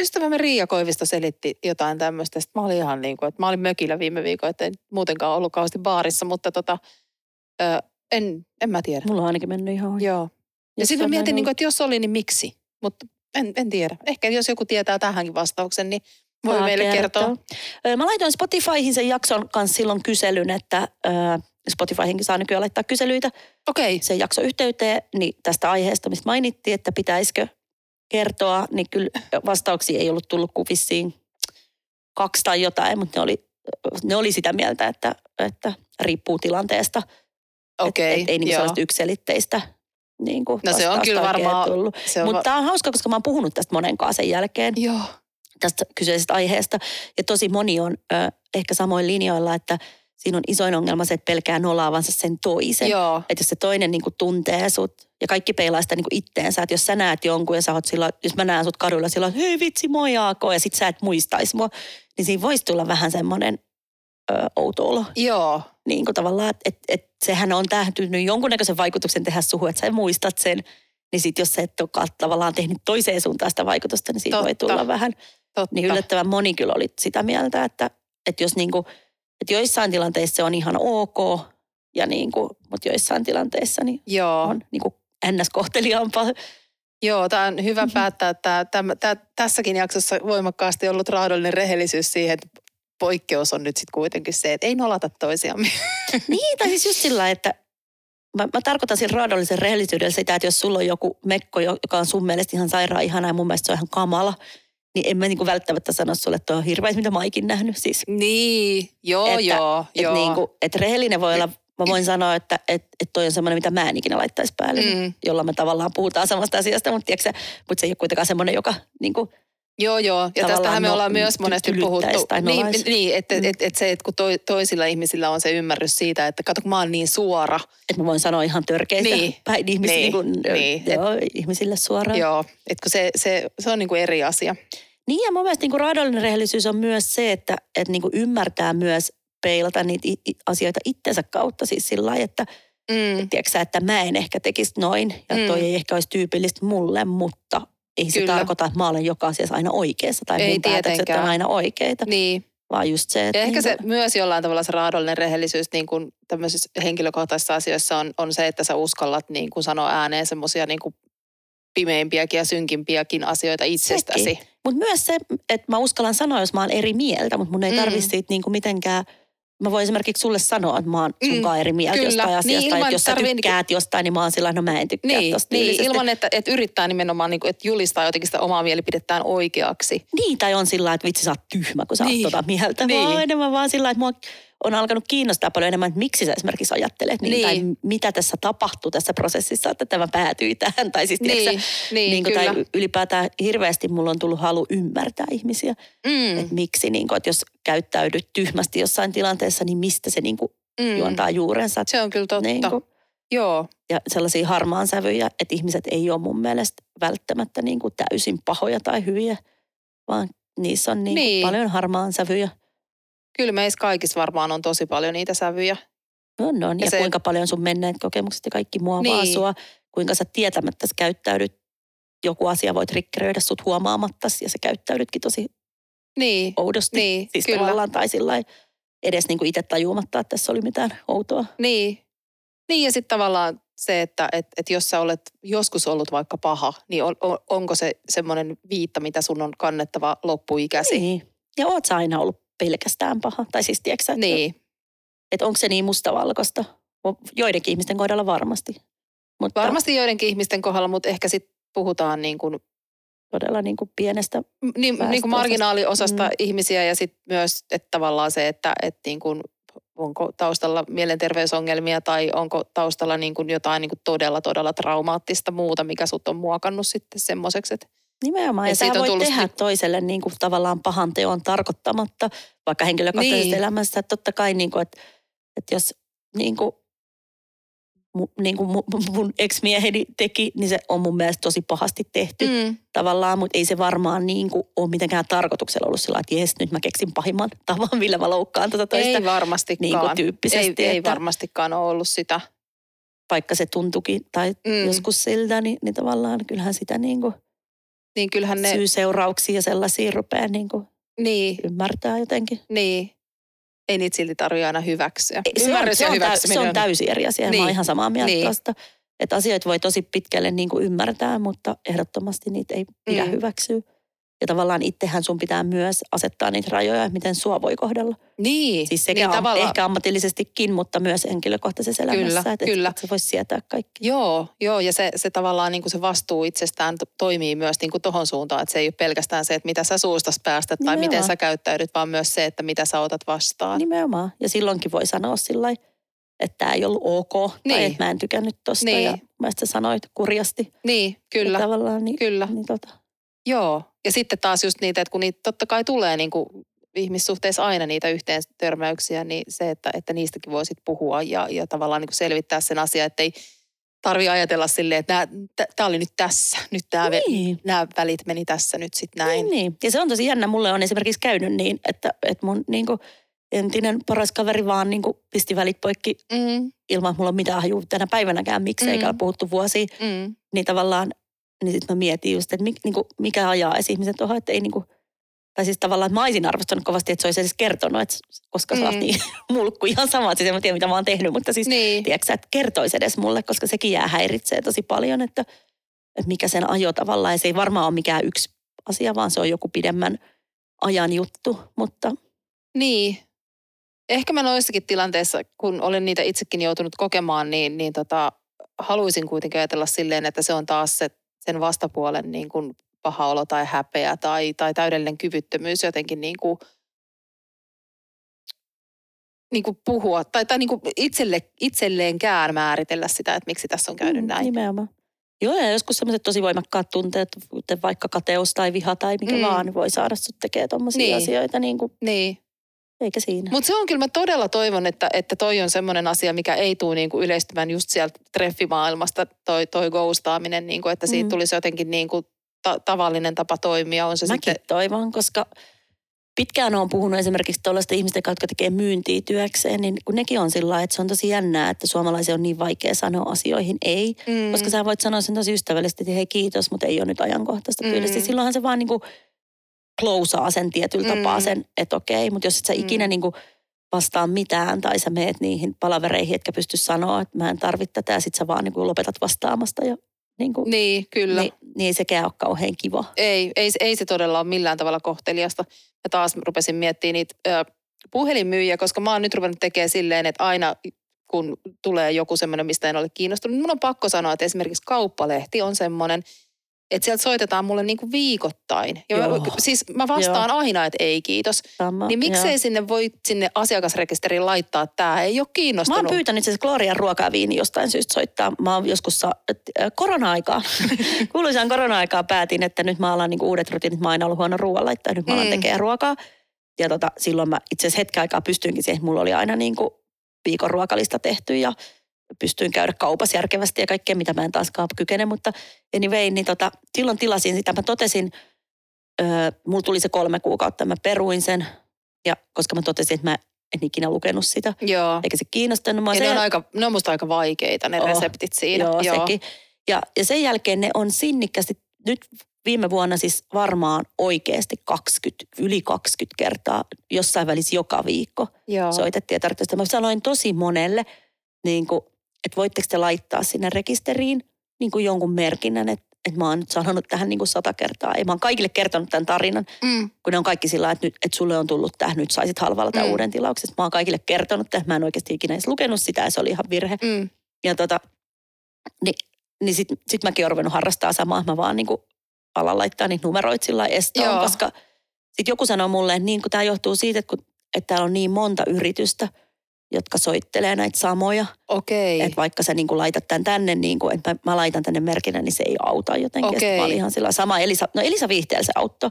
ystävämme Riia Koivisto selitti jotain tämmöistä. Sitten mä olin ihan niin kuin, että mä olin mökillä viime viikon, että en muutenkaan ollut kauheasti baarissa, mutta tota, ö, en, en mä tiedä. Mulla on ainakin mennyt ihan ohi. Joo. Ja sitten mä mietin, niin kuin, että jos oli, niin miksi? Mutta en, en tiedä. Ehkä jos joku tietää tähänkin vastauksen, niin voi Saa meille kertoa. Ö, Mä laitoin Spotifyhin sen jakson kanssa silloin kyselyn, että Spotifyhinkin saa nykyään laittaa kyselyitä Okei. Okay. sen jakso yhteyteen, niin tästä aiheesta, mistä mainittiin, että pitäisikö kertoa, niin kyllä vastauksia ei ollut tullut kuin vissiin kaksi tai jotain, mutta ne oli, ne oli sitä mieltä, että, että riippuu tilanteesta. Okei. Et, et ei niin sellaista ykselitteistä niin kuin No se on kyllä varmaan- tullut. Se on Mutta tämä on hauska, koska mä oon puhunut tästä monen kanssa sen jälkeen Joo. Tästä kyseisestä aiheesta. Ja tosi moni on ö, ehkä samoin linjoilla, että siinä on isoin ongelma se, että pelkää nolaavansa sen toisen. Joo. Että jos se toinen niin tuntee sut ja kaikki peilaa sitä niin itteensä, että jos sä näet jonkun ja sä oot sillä, jos mä näen sut kadulla sillä, että hei vitsi moi Aako ja sit sä et muistais mua, niin siinä voisi tulla vähän semmoinen outo olo. Joo. Niin kuin tavallaan, että et, et sehän on tähtynyt jonkunnäköisen vaikutuksen tehdä suhun, että sä muistat sen. Niin sit jos sä et ole tavallaan tehnyt toiseen suuntaan sitä vaikutusta, niin siitä voi Totta. tulla vähän Totta. niin yllättävän moni kyllä oli sitä mieltä, että, että jos niinku, että joissain tilanteissa se on ihan ok, ja niinku, mutta joissain tilanteissa niin Joo. on niinku ns-kohteliaampaa. Joo, tämä on hyvä päättää. Tää, tämä, tää, tässäkin jaksossa voimakkaasti ollut raadollinen rehellisyys siihen, että poikkeus on nyt sitten kuitenkin se, että ei nolata toisiamme. niin, tai siis just sillä että mä, mä tarkoitan sillä raadollisen rehellisyydellä sitä, että jos sulla on joku mekko, jo- joka on sun mielestä ihan sairaan ihana ja mun mielestä se on ihan kamala, niin en mä niinku välttämättä sano sulle, että on hirveä, mitä mä oon nähnyt. Siis Niin, joo, että, joo, et joo. Niinku, et rehellinen voi olla, mä voin sanoa, että et, et toi on semmoinen, mitä mä en ikinä laittaisi päälle, Mm. jolla me tavallaan puhutaan samasta asiasta, mutta, mutta se ei ole kuitenkaan semmoinen, joka niinku, Joo, joo. Ja tästähän me no- ollaan myös monesti puhuttu. tai Niin, nolaisi. niin että Mm. et, et se, että kun toi, toisilla ihmisillä on se ymmärrys siitä, että kato, kun mä oon niin suora. että mä voin sanoa ihan törkeistä Niin. päin ihmis, Niin. niin. Niin kuin, Niin. joo, ihmisille suoraan. Joo, että kun se, se, se on niin kuin eri asia. Niin ja mun mielestä niin kuin raadollinen rehellisyys on myös se, että, että niin kuin ymmärtää myös peilata niitä asioita itsensä kautta. Siis sillä lailla, että Mm. tiedätkö että mä en ehkä tekisi noin ja Mm. toi ei ehkä olisi tyypillistä mulle, mutta ei se Kyllä. tarkoita, että mä olen joka asiassa aina oikeassa tai Ei mun päätökset on aina oikeita, Niin. vaan just se, että... Ja ehkä niin se myös jollain tavalla se raadollinen rehellisyys niin kuin tämmöisissä henkilökohtaisissa asioissa on, on se, että sä uskallat niin kuin sanoa ääneen semmoisia niin kuin pimeimpiäkin ja synkimpiäkin asioita itsestäsi. Mutta myös se, että mä uskallan sanoa, jos mä oon eri mieltä, mutta mun ei Mm. tarvitse siitä niinku mitenkään... Mä voin esimerkiksi sulle sanoa, että mä oon Mm, sunkaan eri mieltä kyllä. jostain Niin, asiasta. ilman, tai että jos sä tarvii tykkäät jostain, niin mä oon sillä no mä en tykkää Niin, tosta niin tyylisesti. ilman, että, että yrittää nimenomaan, niin kuin, että julistaa jotenkin sitä omaa mielipidettään oikeaksi. Niin, tai on sillä että vitsi sä oot tyhmä, kun sä Niin. oot tota mieltä. Niin. Vaan enemmän vaan sillä että mua on alkanut kiinnostaa paljon enemmän, että miksi sä esimerkiksi ajattelet niin, Niin. tai mitä tässä tapahtuu tässä prosessissa, että tämä päätyi tähän. Tai siis, tiedätkö Niin, sä, niin, niin kuin, kyllä. tai ylipäätään hirveästi mulla on tullut halu ymmärtää ihmisiä. Mm, Että miksi, niin kuin, että jos käyttäydyt tyhmästi jossain tilanteessa, niin mistä se niin kuin, mm. juontaa juurensa. Se on kyllä totta. Niin kuin, Joo, ja sellaisia harmaan sävyjä, että ihmiset ei ole mun mielestä välttämättä niin kuin täysin pahoja tai hyviä, vaan niissä on niin Niin. paljon harmaan sävyjä. Kyllä meissä kaikissa varmaan on tosi paljon niitä sävyjä. On, on. Ja Ja, se- kuinka paljon sun menneet kokemukset ja kaikki muovaa Niin. niin. sua, kuinka sä tietämättä sä käyttäydyt, joku asia voi triggeröidä sut huomaamatta ja sä käyttäydytkin tosi Niin, oudosti. niin, siis kyllä. tavallaan tai sillä edes niin kuin itse tajuamatta, että tässä oli mitään outoa. Niin. Niin ja sitten tavallaan se, että et, et jos sä olet joskus ollut vaikka paha, niin on, on, onko se semmoinen viitta, mitä sun on kannettava loppuikäsi? Niin. Ja oot sä aina ollut pelkästään paha. Tai siis tiedätkö sä, että, Niin. että onko se niin mustavalkoista? Joidenkin ihmisten kohdalla varmasti. Mutta Varmasti joidenkin ihmisten kohdalla, mutta ehkä sitten puhutaan niin kuin, todella niin kuin pienestä. niin, niin kuin marginaaliosasta Mm. ihmisiä ja sitten myös että tavallaan se, että, että niin kuin, onko taustalla mielenterveysongelmia tai onko taustalla niin kuin jotain niin kuin todella, todella traumaattista muuta, mikä sut on muokannut sitten semmoiseksi, että Nimenomaan. Ja Ja, siitä sä on voit tehdä sit- tavallaan niin kuin tavallaan pahan teon tarkoittamatta, vaikka henkilökohtaisessa Niin. elämässä. Että totta kai, niin kuin, että, että jos niin kuin, mu, niin kuin mun, mun ex-mieheni teki, niin se on mun mielestä tosi pahasti tehty mm. tavallaan, mutta ei se varmaan niin kuin ole mitenkään tarkoituksella ollut sillä että jes, nyt mä keksin pahimman tavan, millä mä loukkaan tätä toista. ei varmastikaan. niin kuin tyyppisesti, ei, ei varmastikaan ole ollut sitä. vaikka se tuntukin tai mm. joskus siltä, niin, niin tavallaan kyllähän sitä niin kuin, niin kyllähän ne... syy-seurauksia ja sellaisia rupeaa niin kuin Niin, ymmärtää jotenkin. niin. Ei niitä silti tarvitse aina hyväksyä. Ei, se, on, se, on, täy, se on täysin eri asia. Niin. Mä Niin. oon ihan samaa mieltä Niin. niin. tuosta. Että asioita voi tosi pitkälle niin kuin ymmärtää, mutta ehdottomasti niitä ei pidä mm. hyväksyä. Ja tavallaan itsehän sun pitää myös asettaa niitä rajoja, että miten sua voi kohdella. Niin, Siis sekä niin niin tavallaan. ehkä ammatillisestikin, mutta myös henkilökohtaisessa elämässä. Kyllä, että kyllä. Et, et sä vois sietää kaikki. Joo, joo, ja se, se tavallaan niin kuin se vastuu itsestään to- toimii myös niin kuin tohon suuntaan, että se ei ole pelkästään se, että mitä sä suustas päästät tai miten Nimenomaan. sä käyttäydyt, vaan myös se, että mitä sä otat vastaan. Nimenomaan. Ja silloinkin voi sanoa sillä että tämä ei ollut ok. Tai Niin. että mä en tykännyt tosta. Niin. Ja sä sanoit kurjasti. Niin, kyllä, Ja tavallaan, niin, kyllä. Niin tota, Joo, ja sitten taas just niitä, että kun niitä totta kai tulee niin kuin ihmissuhteissa aina niitä yhteen törmäyksiä, niin se, että, että niistäkin voisit puhua ja, ja tavallaan niin kuin selvittää sen asian, että ei tarvi ajatella silleen, että tämä oli nyt tässä, nyt tämä Niin. nämä välit meni tässä nyt sitten näin. Niin, niin. Ja se on tosi jännä. Mulle on esimerkiksi käynyt niin, että, että mun niin kuin, entinen paras kaveri vaan niin kuin, pisti välit poikki Mm, ilman, että mulla on mitään hajua tänä päivänäkään, miksi Mm. eikä ole puhuttu vuosia. mm, Niin tavallaan, niin sitten mä mietin just, että mik, niin kuin, mikä ajaa. Edes ihmisen tuohon, että ei niin kuin, tai siis tavallaan, että mä olisin arvostanut kovasti, että se olisi edes kertonut, että koska sä oot Mm. niin mulkku ihan sama, että siis en mä tiedä, mitä mä oon tehnyt, mutta siis niin, tiedätkö sä, että kertoisi edes mulle, koska sekin jää häiritsee tosi paljon, että, että mikä sen ajo tavallaan, ja se ei varmaan ole mikään yksi asia, vaan se on joku pidemmän ajan juttu, mutta niin. Ehkä mä noissakin tilanteissa, kun olen niitä itsekin joutunut kokemaan, niin, niin tota, haluaisin kuitenkin ajatella silleen, että se on taas se, sen vastapuolen niin kuin paha olo tai häpeä tai, tai täydellinen kyvyttömyys jotenkin niin kuin, niin kuin puhua tai, tai niin kuin itselle, itselleenkään määritellä sitä, että miksi tässä on käynyt Mm, näin. Nimenomaan. Joo, ja joskus semmoiset tosi voimakkaat tunteet, kuten vaikka kateus tai viha tai mikä Mm. vaan, niin voi saada sut tekemään tommosia Niin. niin. asioita, niin kuin, Niin. Eikä siinä. Mutta se on kyllä, mä todella toivon, että, että toi on semmoinen asia, mikä ei tule niinku yleistymään just sieltä treffimaailmasta, toi, toi ghostaaminen, niinku, että siitä Mm. tulisi jotenkin niinku ta- tavallinen tapa toimia. On se Mäkin sitten, toivon, koska pitkään olen puhunut esimerkiksi tuollaisten ihmisten, jotka tekee myyntiä työkseen, niin kun nekin on sillä että se on tosi jännää, että suomalaisia on niin vaikea sanoa asioihin ei. mm, Koska sä voit sanoa sen tosi ystävällisesti, että hei kiitos, mutta ei ole nyt ajankohtaista Mm. Silloinhan se vaan niinku closeaa sen tietyllä Mm. tapaa sen, että okei, mutta jos et sä Mm. ikinä niinku vastaa mitään tai sä meet niihin palavereihin, etkä pysty sanoa, että mä en tarvitse tätä ja sit sä vaan niinku lopetat vastaamasta ja niinku, niin, kyllä. niin, niin sekään ole kauhean kiva. Ei, ei, ei se todella ole millään tavalla kohteliasta. Ja taas rupesin miettimään niitä ö, puhelinmyyjiä, koska mä oon nyt ruvennut tekemään silleen, että aina kun tulee joku semmoinen, mistä en ole kiinnostunut, niin mun on pakko sanoa, että esimerkiksi kauppalehti on semmoinen, että sieltä soitetaan mulle niinku viikoittain. Ja mä, Joo. siis mä vastaan aina, että ei kiitos. Sama, Niin miksei joo. sinne voi sinne asiakasrekisteriin laittaa, että tämä ei ole Mä kiinnostunut. oon pyytänyt siis Glorian ruokaa ja viini jostain syystä soittaa. Mä oon joskus sa- äh, korona-aikaa, kuuluisaan korona-aikaa päätin, että nyt mä alan niinku uudet rutiinit. Mä oon aina ollut huono ruoanlaittaja, nyt mä alan Mm. tekemään ruokaa. Ja tota, silloin mä itse asiassa hetken aikaa pystyinkin siihen, että mulla oli aina niinku viikon ruokalista tehty ja pystyin käydä kaupassa järkevästi ja kaikkea, mitä mä en taaskaan kykene. Mutta anyway, niin tota, silloin tilasin sitä. Mä totesin, öö, mulla tuli se kolme kuukautta, mä peruin sen. Ja koska mä totesin, että mä en ikinä lukenut sitä, Joo. eikä se kiinnostanut mua. Ja Sen ne on, aika, ne on musta aika vaikeita ne Oh, reseptit siinä. Joo, Joo. sekin. Ja, ja sen jälkeen ne on sinnikkästi, nyt viime vuonna siis varmaan oikeasti 20, yli 20 kertaa jossain välissä joka viikko Joo. soitettiin ja tarvittiin. Mä sanoin tosi monelle, niin kuin, että voitteko te laittaa sinne rekisteriin niin kuin jonkun merkinnän, että, että mä oon nyt sanonut tähän niin kuin sata kertaa. Ei, mä oon kaikille kertonut tämän tarinan, Mm. kun ne on kaikki sillä että, nyt, että sulle on tullut tämä, nyt saisit halvalla tämän Mm. uuden tilauksen. Mä oon kaikille kertonut, että mä en oikeasti ikinä edes lukenut sitä ja se oli ihan virhe. Mm. Ja tota, niin, niin sit, sit mäkin oon ruvennut harrastaa samaa. Mä vaan niinku alan laittaa niitä numeroita sillä estoon, koska sit joku sanoo mulle, että niin kun tämä johtuu siitä, että, kun, että täällä on niin monta yritystä, jotka soittelee näitä samoja. Okei. Että vaikka sä niin kuin laitat tämän tänne, niin kuin, että mä, laitan tänne merkinnän, niin se ei auta jotenkin. Okei. Okay. Mä olin ihan sillä sama Elisa, no Elisa Viihteellä se auttoi.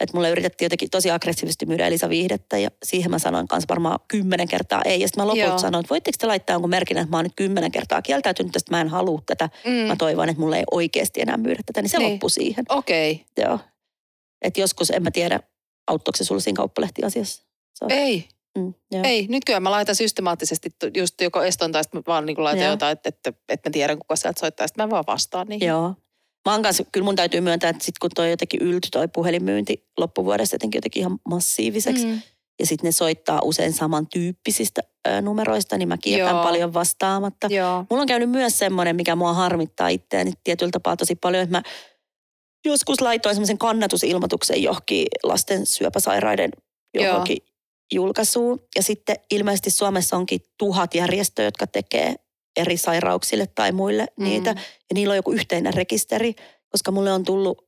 Että mulle yritettiin jotenkin tosi aggressiivisesti myydä Elisa Viihdettä ja siihen mä sanoin kanssa varmaan kymmenen kertaa ei. Ja sitten mä lopulta Joo. sanoin, että voitteko te laittaa jonkun merkinnän, että mä oon nyt kymmenen kertaa kieltäytynyt tästä, mä en halua tätä. Mm. Mä toivon, että mulle ei oikeasti enää myydä tätä, niin se Niin. loppui siihen. Okei. Joo. Että joskus, en mä tiedä, auttoiko se sulla siinä kauppalehtiasiassa. So, Ei. Mm, joo. Ei, nykyään mä laitan systemaattisesti just joko eston tai sitten vaan niin laitan Joo. jotain, että, että, että mä tiedän kuka sieltä soittaa, sitten mä vaan vastaan niihin. Joo. mä oon kanssa, kyllä mun täytyy myöntää, että sit kun toi jotenkin ylty toi puhelinmyynti loppuvuodesta jotenkin jotenkin ihan massiiviseksi. Mm. Ja sitten ne soittaa usein samantyyppisistä ö, numeroista, niin mä Joo. paljon vastaamatta. Joo. Mulla on käynyt myös semmoinen, mikä mua harmittaa itseäni tietyllä tapaa tosi paljon, että mä joskus laitoin semmoisen kannatusilmoituksen johonkin lasten syöpäsairaiden johonkin julkaisuun. Ja sitten ilmeisesti Suomessa onkin tuhat järjestöä, jotka tekee eri sairauksille tai muille Mm. niitä. Ja niillä on joku yhteinen rekisteri, koska mulle on tullut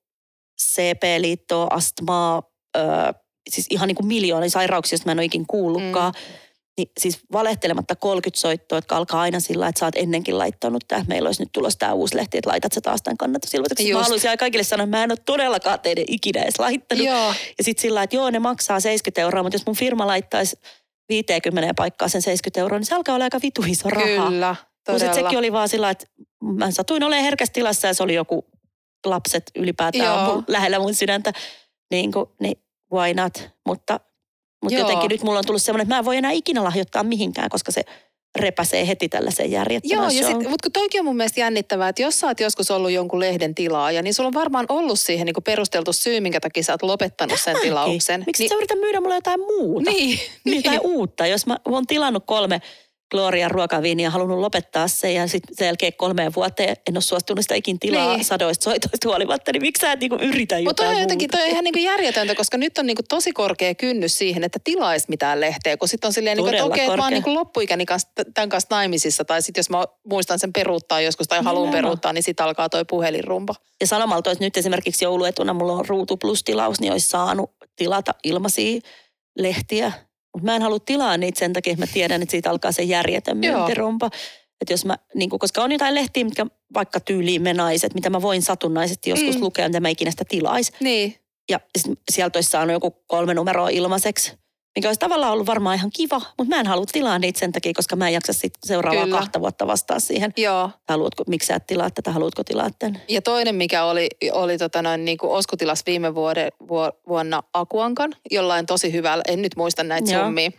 CP-liittoa, astmaa, öö, siis ihan niin kuin miljoonia sairauksia, joista mä en ole ikin kuullutkaan. Mm. Niin siis valehtelematta 30 soittoa, jotka alkaa aina sillä, että sä oot ennenkin laittanut tämä, meillä olisi nyt tulossa tämä uusi lehti, että laitat sä taas tämän kannatusilmoituksen. Mä haluaisin kaikille sanoa, että mä en ole todellakaan teidän ikinä edes laittanut. Joo. Ja sitten sillä että joo, ne maksaa 70 euroa, mutta jos mun firma laittaisi 50 paikkaa sen 70 euroa, niin se alkaa olla aika vitu iso raha. Kyllä, Mutta sekin oli vaan sillä, että mä satuin olemaan herkässä tilassa ja se oli joku lapset ylipäätään mun, lähellä mun sydäntä. Niin, kuin, niin why not? Mutta, mutta jotenkin nyt mulla on tullut semmoinen, että mä en voi enää ikinä lahjoittaa mihinkään, koska se repäsee heti tällaiseen järjettömään Joo, ja shown. mutta toikin on mun mielestä jännittävää, että jos sä oot joskus ollut jonkun lehden tilaaja, niin sulla on varmaan ollut siihen niin perusteltu syy, minkä takia sä oot lopettanut sen tilauksen. Miksi niin, sä yrität myydä mulle jotain muuta? niin, niin. Jotain uutta. Jos mä oon tilannut kolme Glorian ruokaviiniä ja halunnut lopettaa sen ja sitten sen jälkeen kolmeen vuoteen en ole suostunut sitä ikin tilaa Niin. sadoista soitoista huolimatta, niin miksi sä et niinku yritä Mutta toi jotain on jotenkin toi on ihan niinku järjetöntä, koska nyt on niinku tosi korkea kynnys siihen, että tilaisi mitään lehteä, kun sitten on silleen, niinku, että okei, että mä oon niinku loppuikäni kanssa, tämän kanssa naimisissa, tai sitten jos mä muistan sen peruuttaa joskus tai haluan peruuttaa, niin sitten alkaa toi puhelinrumpa. Ja sanomalta, että nyt esimerkiksi jouluetuna mulla on Ruutu Plus-tilaus, niin olisi saanut tilata ilmaisia lehtiä. Mutta mä en halua tilaa niitä sen takia, että mä tiedän, että siitä alkaa se järjetön myyntirumpa. Että jos mä, niin kuin, koska on jotain lehtiä, mitkä vaikka tyyliin me naiset, mitä mä voin satunnaisesti joskus Mm. lukea, mitä mä ikinä sitä tilais. Niin, Ja sieltä olisi saanut joku kolme numeroa ilmaiseksi, mikä olisi tavallaan ollut varmaan ihan kiva, mutta mä en halua tilaa niitä sen takia, koska mä en jaksa sit seuraavaa Kyllä. kahta vuotta vastaa siihen. joo. Haluatko, miksi sä et tilaa tätä, haluatko tilaa tämän? Ja toinen, mikä oli, oli tota noin, niin kuin Oskutilas viime vuode, vuo, vuonna Akuankan, jollain tosi hyvällä, en nyt muista näitä Joo. summia.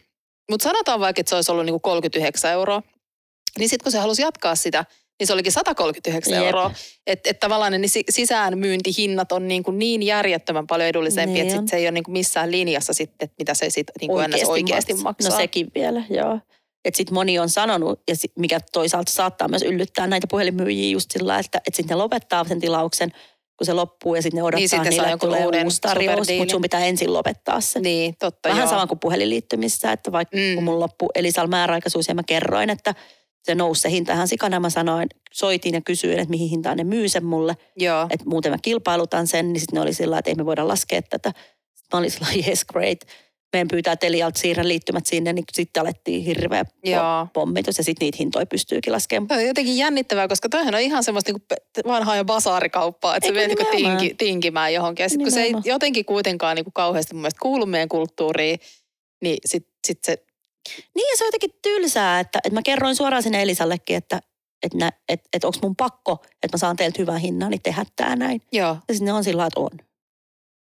Mutta sanotaan vaikka, että se olisi ollut niin kuin 39 euroa. Niin sitten kun se halusi jatkaa sitä, niin se olikin 139 Jep. euroa. Että et tavallaan ne si- sisäänmyyntihinnat on niin, kuin niin järjettömän paljon edullisempia, Niin että se ei ole niin kuin missään linjassa sitten, että mitä se sitten niin kuin oikeasti, oikeasti maksaa. No sekin vielä, joo. Että sitten moni on sanonut, ja sit, mikä toisaalta saattaa myös yllyttää näitä puhelinmyyjiä just sillä, että, että sitten ne lopettaa sen tilauksen, kun se loppuu ja sitten ne odottaa, Niin sitten niille tulee uuden uusi tarjous, mutta sun pitää ensin lopettaa se. Niin, totta Vähän joo. sama kuin puhelinliittymissä, että vaikka Mm. kun mun loppui Elisal määräaikaisuus ja mä kerroin, että se nousi se hinta ihan sikana. Mä sanoin, soitin ja kysyin, että mihin hintaan ne myy sen mulle, Joo. että muuten mä kilpailutan sen, niin sitten ne oli sillä että ei me voida laskea tätä. Sitten mä olin sillä yes great. Meidän pyytää Telialta siirrä liittymät sinne, niin sitten alettiin hirveä Joo. po- pommitus ja sitten niitä hintoja pystyykin laskemaan. Tämä on jotenkin jännittävää, koska toihan on ihan semmoista niinku vanhaa ja basaarikauppaa, että se Eikö vie niinku tinki, tinkimään johonkin. Ja sitten kun se ei jotenkin kuitenkaan niinku kauheasti mun mielestä kuulu meidän kulttuuriin, niin sitten sit se, Niin ja se on jotenkin tylsää, että, että mä kerroin suoraan sinne Elisallekin, että että, että, että onko mun pakko, että mä saan teiltä hyvän hinnan, niin tehdä tää näin. joo, Ja sitten on sillä että on.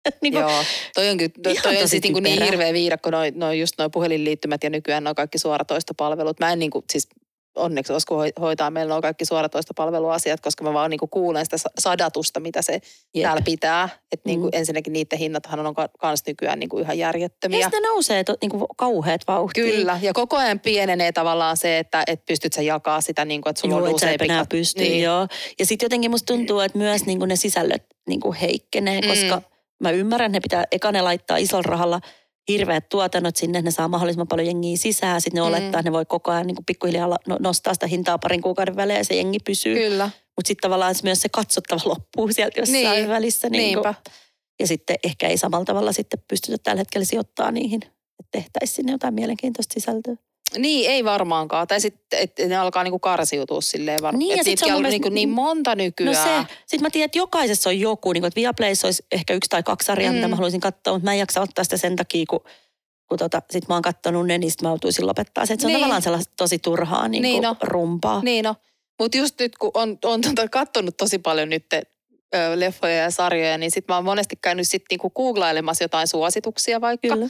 niin kuin, joo. Toi on, toi, toi on niinku niin typerää. hirveä viidakko, noi, noi just noi puhelinliittymät ja nykyään noi kaikki suoratoistopalvelut. Mä en niinku, siis onneksi Osku hoi- hoitaa meillä nuo kaikki suoratoistopalveluasiat, koska mä vaan niinku kuulen sitä sa- sadatusta, mitä se Jep. täällä pitää. Että niinku Mm. ensinnäkin niiden hinnathan on kans nykyään niinku ihan järjettömiä. Ja ne nousee to, niin kuin kauheat vauhtia. Kyllä, ja koko ajan pienenee tavallaan se, että et pystyt sä jakaa sitä, niin kuin, että sulla Joo, on useampi... enää kat- pysty, niin. niin. joo. Ja sitten jotenkin musta tuntuu, että myös niin kuin ne sisällöt niin kuin heikkenee, Mm. koska mä ymmärrän, että ne pitää eka ne laittaa isolla rahalla hirveät tuotannot sinne, että ne saa mahdollisimman paljon jengiä sisään. Sitten ne Mm. olettaa, että ne voi koko ajan niin kuin pikkuhiljaa no- nostaa sitä hintaa parin kuukauden välein ja se jengi pysyy. Kyllä, Mutta sitten tavallaan myös se katsottava loppuu sieltä jossain Niin, välissä. Niin niinpä. kuin, ja sitten ehkä ei samalla tavalla sitten pystytä tällä hetkellä sijoittaa niihin, että tehtäisiin sinne jotain mielenkiintoista sisältöä. Niin, ei varmaankaan. Tai sitten, että ne alkaa niinku karsiutua silleen varmaan. Niin, ja sit on on mun niinku mielestä- niin monta nykyään. No se, sitten mä tiedän, että jokaisessa on joku, niin kuin, että Viaplays olisi ehkä yksi tai kaksi sarjaa, mm. mitä mä haluaisin katsoa, mutta mä en jaksa ottaa sitä sen takia, kun, kun tota, sit mä oon kattonut ne, niin sit mä joutuisin lopettaa se. Et se on Niin. tavallaan sellaista tosi turhaa niin Niin niin on. rumpaa. Niin no. Mutta just nyt, kun on, on tota kattonut tosi paljon nyt ö, leffoja ja sarjoja, niin sitten mä oon monesti käynyt sitten niinku googlailemassa jotain suosituksia vaikka. Kyllä.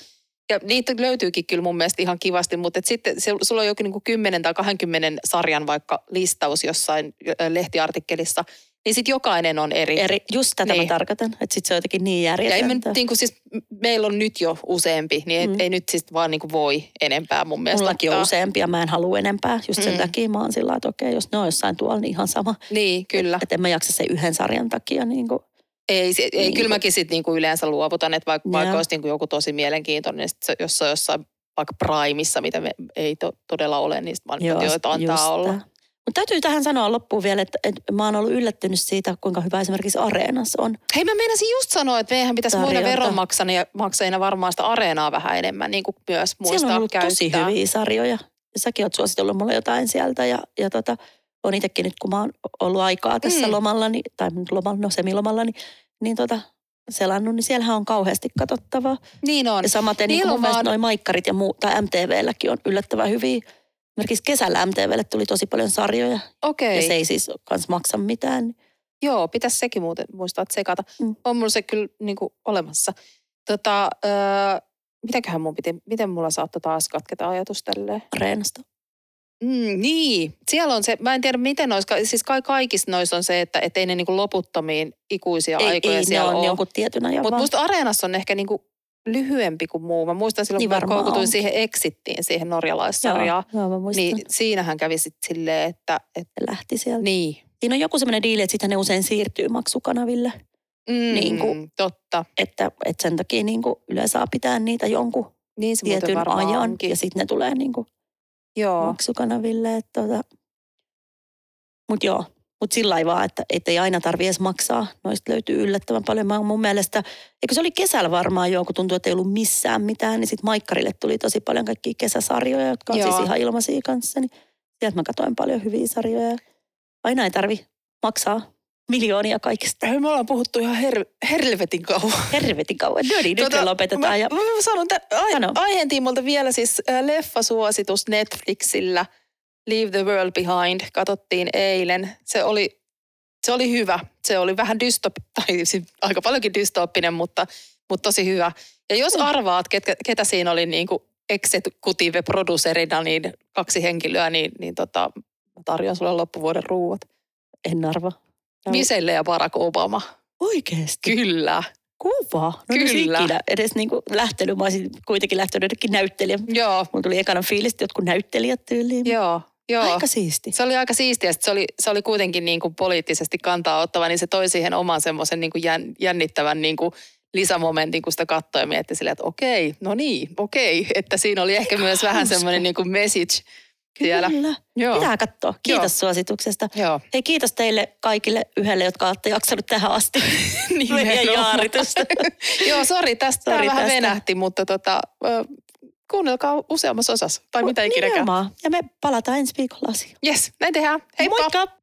Ja niitä löytyykin kyllä mun mielestä ihan kivasti, mutta et sitten se, sulla on joku niinku 10 tai 20 sarjan vaikka listaus jossain lehtiartikkelissa, niin sitten jokainen on eri. Eri, just tätä Niin. mä tarkoitan, että sit se on jotenkin niin Ja ei me, järjetöntä. niin kuin siis, meillä on nyt jo useampi, niin Mm. mm. ei nyt siis vaan niin kuin voi enempää mun mielestä. Mullakin on useampia, mä en halua enempää. Just sen Mm. takia mä oon sillä että okei, jos ne on jossain tuolla, niin ihan sama. Niin, kyllä. Että en mä jaksa sen yhden sarjan takia. Niin kuin, Ei, ei Niin kyllä mäkin sitten niinku yleensä luovutan, että vaikka, vaikka Joo. olisi niinku joku tosi mielenkiintoinen, niin sit se, jos se on jossain vaikka Primeissa, mitä me ei to, todella ole, niin sitten vaan joita antaa olla. Mutta täytyy tähän sanoa loppuun vielä, että, että mä oon ollut yllättynyt siitä, kuinka hyvä esimerkiksi Areenassa on. Hei mä meinasin just sanoa, että meidän pitäisi muina veronmaksajina varmaan sitä areenaa vähän enemmän niin kuin myös muistaa Siellä on ollut käyttää. tosi hyviä sarjoja. Ja säkin oot suositellut mulle jotain sieltä ja, ja tota, on itsekin nyt, kun mä oon ollut aikaa tässä Mm. mm. lomalla, niin, tai lomalla, no semilomalla, niin, niin tota, selannut, niin siellähän on kauheasti katsottavaa. Niin on. Ja samaten niin Niillä mun mielestä vaan- noi maikkarit ja muu, tai MTVlläkin on yllättävän hyviä. Esimerkiksi kesällä MTVlle tuli tosi paljon sarjoja Okei. ja se ei siis kans maksa mitään. Joo, pitäisi sekin muuten muistaa tsekata. Mm. On mulla se kyllä niin kuin olemassa. Tota, öö, mitäköhän mun piti, miten mulla saattoi taas katketa ajatus tälleen? Areenasta. Mm, niin, siellä on se, mä en tiedä miten noissa, siis kai kaikissa noissa on se, että et ei ne niinku loputtomiin ikuisia Ei, aikoja ei ne siellä on ole. jonkun tietyn ajan Mutta musta Areenassa on ehkä niinku lyhyempi kuin muu. Mä muistan silloin, Niin kun mä koukutuin onkin. siihen Exittiin, siihen norjalaissarjaan. Joo, joo, mä muistan, Niin siinähän kävi sitten silleen, että, että lähti sieltä. niin. Siinä on joku semmoinen diili, että sitten ne usein siirtyy maksukanaville. Mm, Niin kuin- totta. Että, että sen takia niin kuin Yle saa pitää niitä jonkun Niin se tietyn ajan. onkin. Ja sitten ne tulee niin kuin Joo. maksukanaville. Että tota. Mutta joo, mutta sillä lailla vaan, että, että ei aina tarvi edes maksaa. Noista löytyy yllättävän paljon. Mä mun mielestä, eikö se oli kesällä varmaan jo, kun tuntui, että ei ollut missään mitään, niin sitten Maikkarille tuli tosi paljon kaikkia kesäsarjoja, jotka on Joo. siis ihan ilmaisia kanssa. Niin sieltä mä katsoin paljon hyviä sarjoja. Aina ei tarvi maksaa miljoonia kaikista. Me ollaan puhuttu ihan her, helvetin kauan. Hervetin kauan. No niin, nyt me lopetetaan. Mä, Ja, mä, mä sanon tä, ai, Sano. aiheen tiimolta vielä siis äh, leffasuositus Netflixillä. Leave the World Behind. Katsottiin eilen. Se oli, se oli hyvä. Se oli vähän dystop, tai siis aika paljonkin dystooppinen, mutta, mutta tosi hyvä. Ja jos Mm. arvaat, ketä, ketä siinä oli niin kuin executive producerina, niin kaksi henkilöä, niin, niin tota, tarjoan sulle loppuvuoden ruuat. en arva. Michelle ja Barack Obama. Oikeesti? Kyllä. Kuva. No niin Kyllä. ikinä edes niinku lähtenyt. Mä olisin kuitenkin lähtenyt jonnekin näyttelijä. Joo, Mulla tuli ekana fiilis, että jotkut näyttelijät tyyliin. joo, joo. Aika siisti. Se oli aika siistiä. Se oli, se oli kuitenkin niin kuin poliittisesti kantaa ottava, niin se toi siihen oman semmoisen niin kuin jän, jännittävän niin kuin lisämomentin, kun sitä katsoi ja mietti silleen, että okei, no niin, okei. Että siinä oli ehkä myös vähän hauska. semmoinen niin kuin message siellä. Kyllä. Joo. Pitää katsoa. Kiitos suosituksesta. Joo. Hei kiitos teille kaikille yhdelle, jotka olette jaksanut tähän asti. Meidän Nimenomaan. jaaritusta. Joo, sori, tästä Sori vähän tästä. venähti, mutta tota, kuunnelkaa useammassa osassa. Tai mitä ikinäkään. Ja me palataan ensi viikolla asiaan. Yes, näin tehdään. Heippa! Moikka!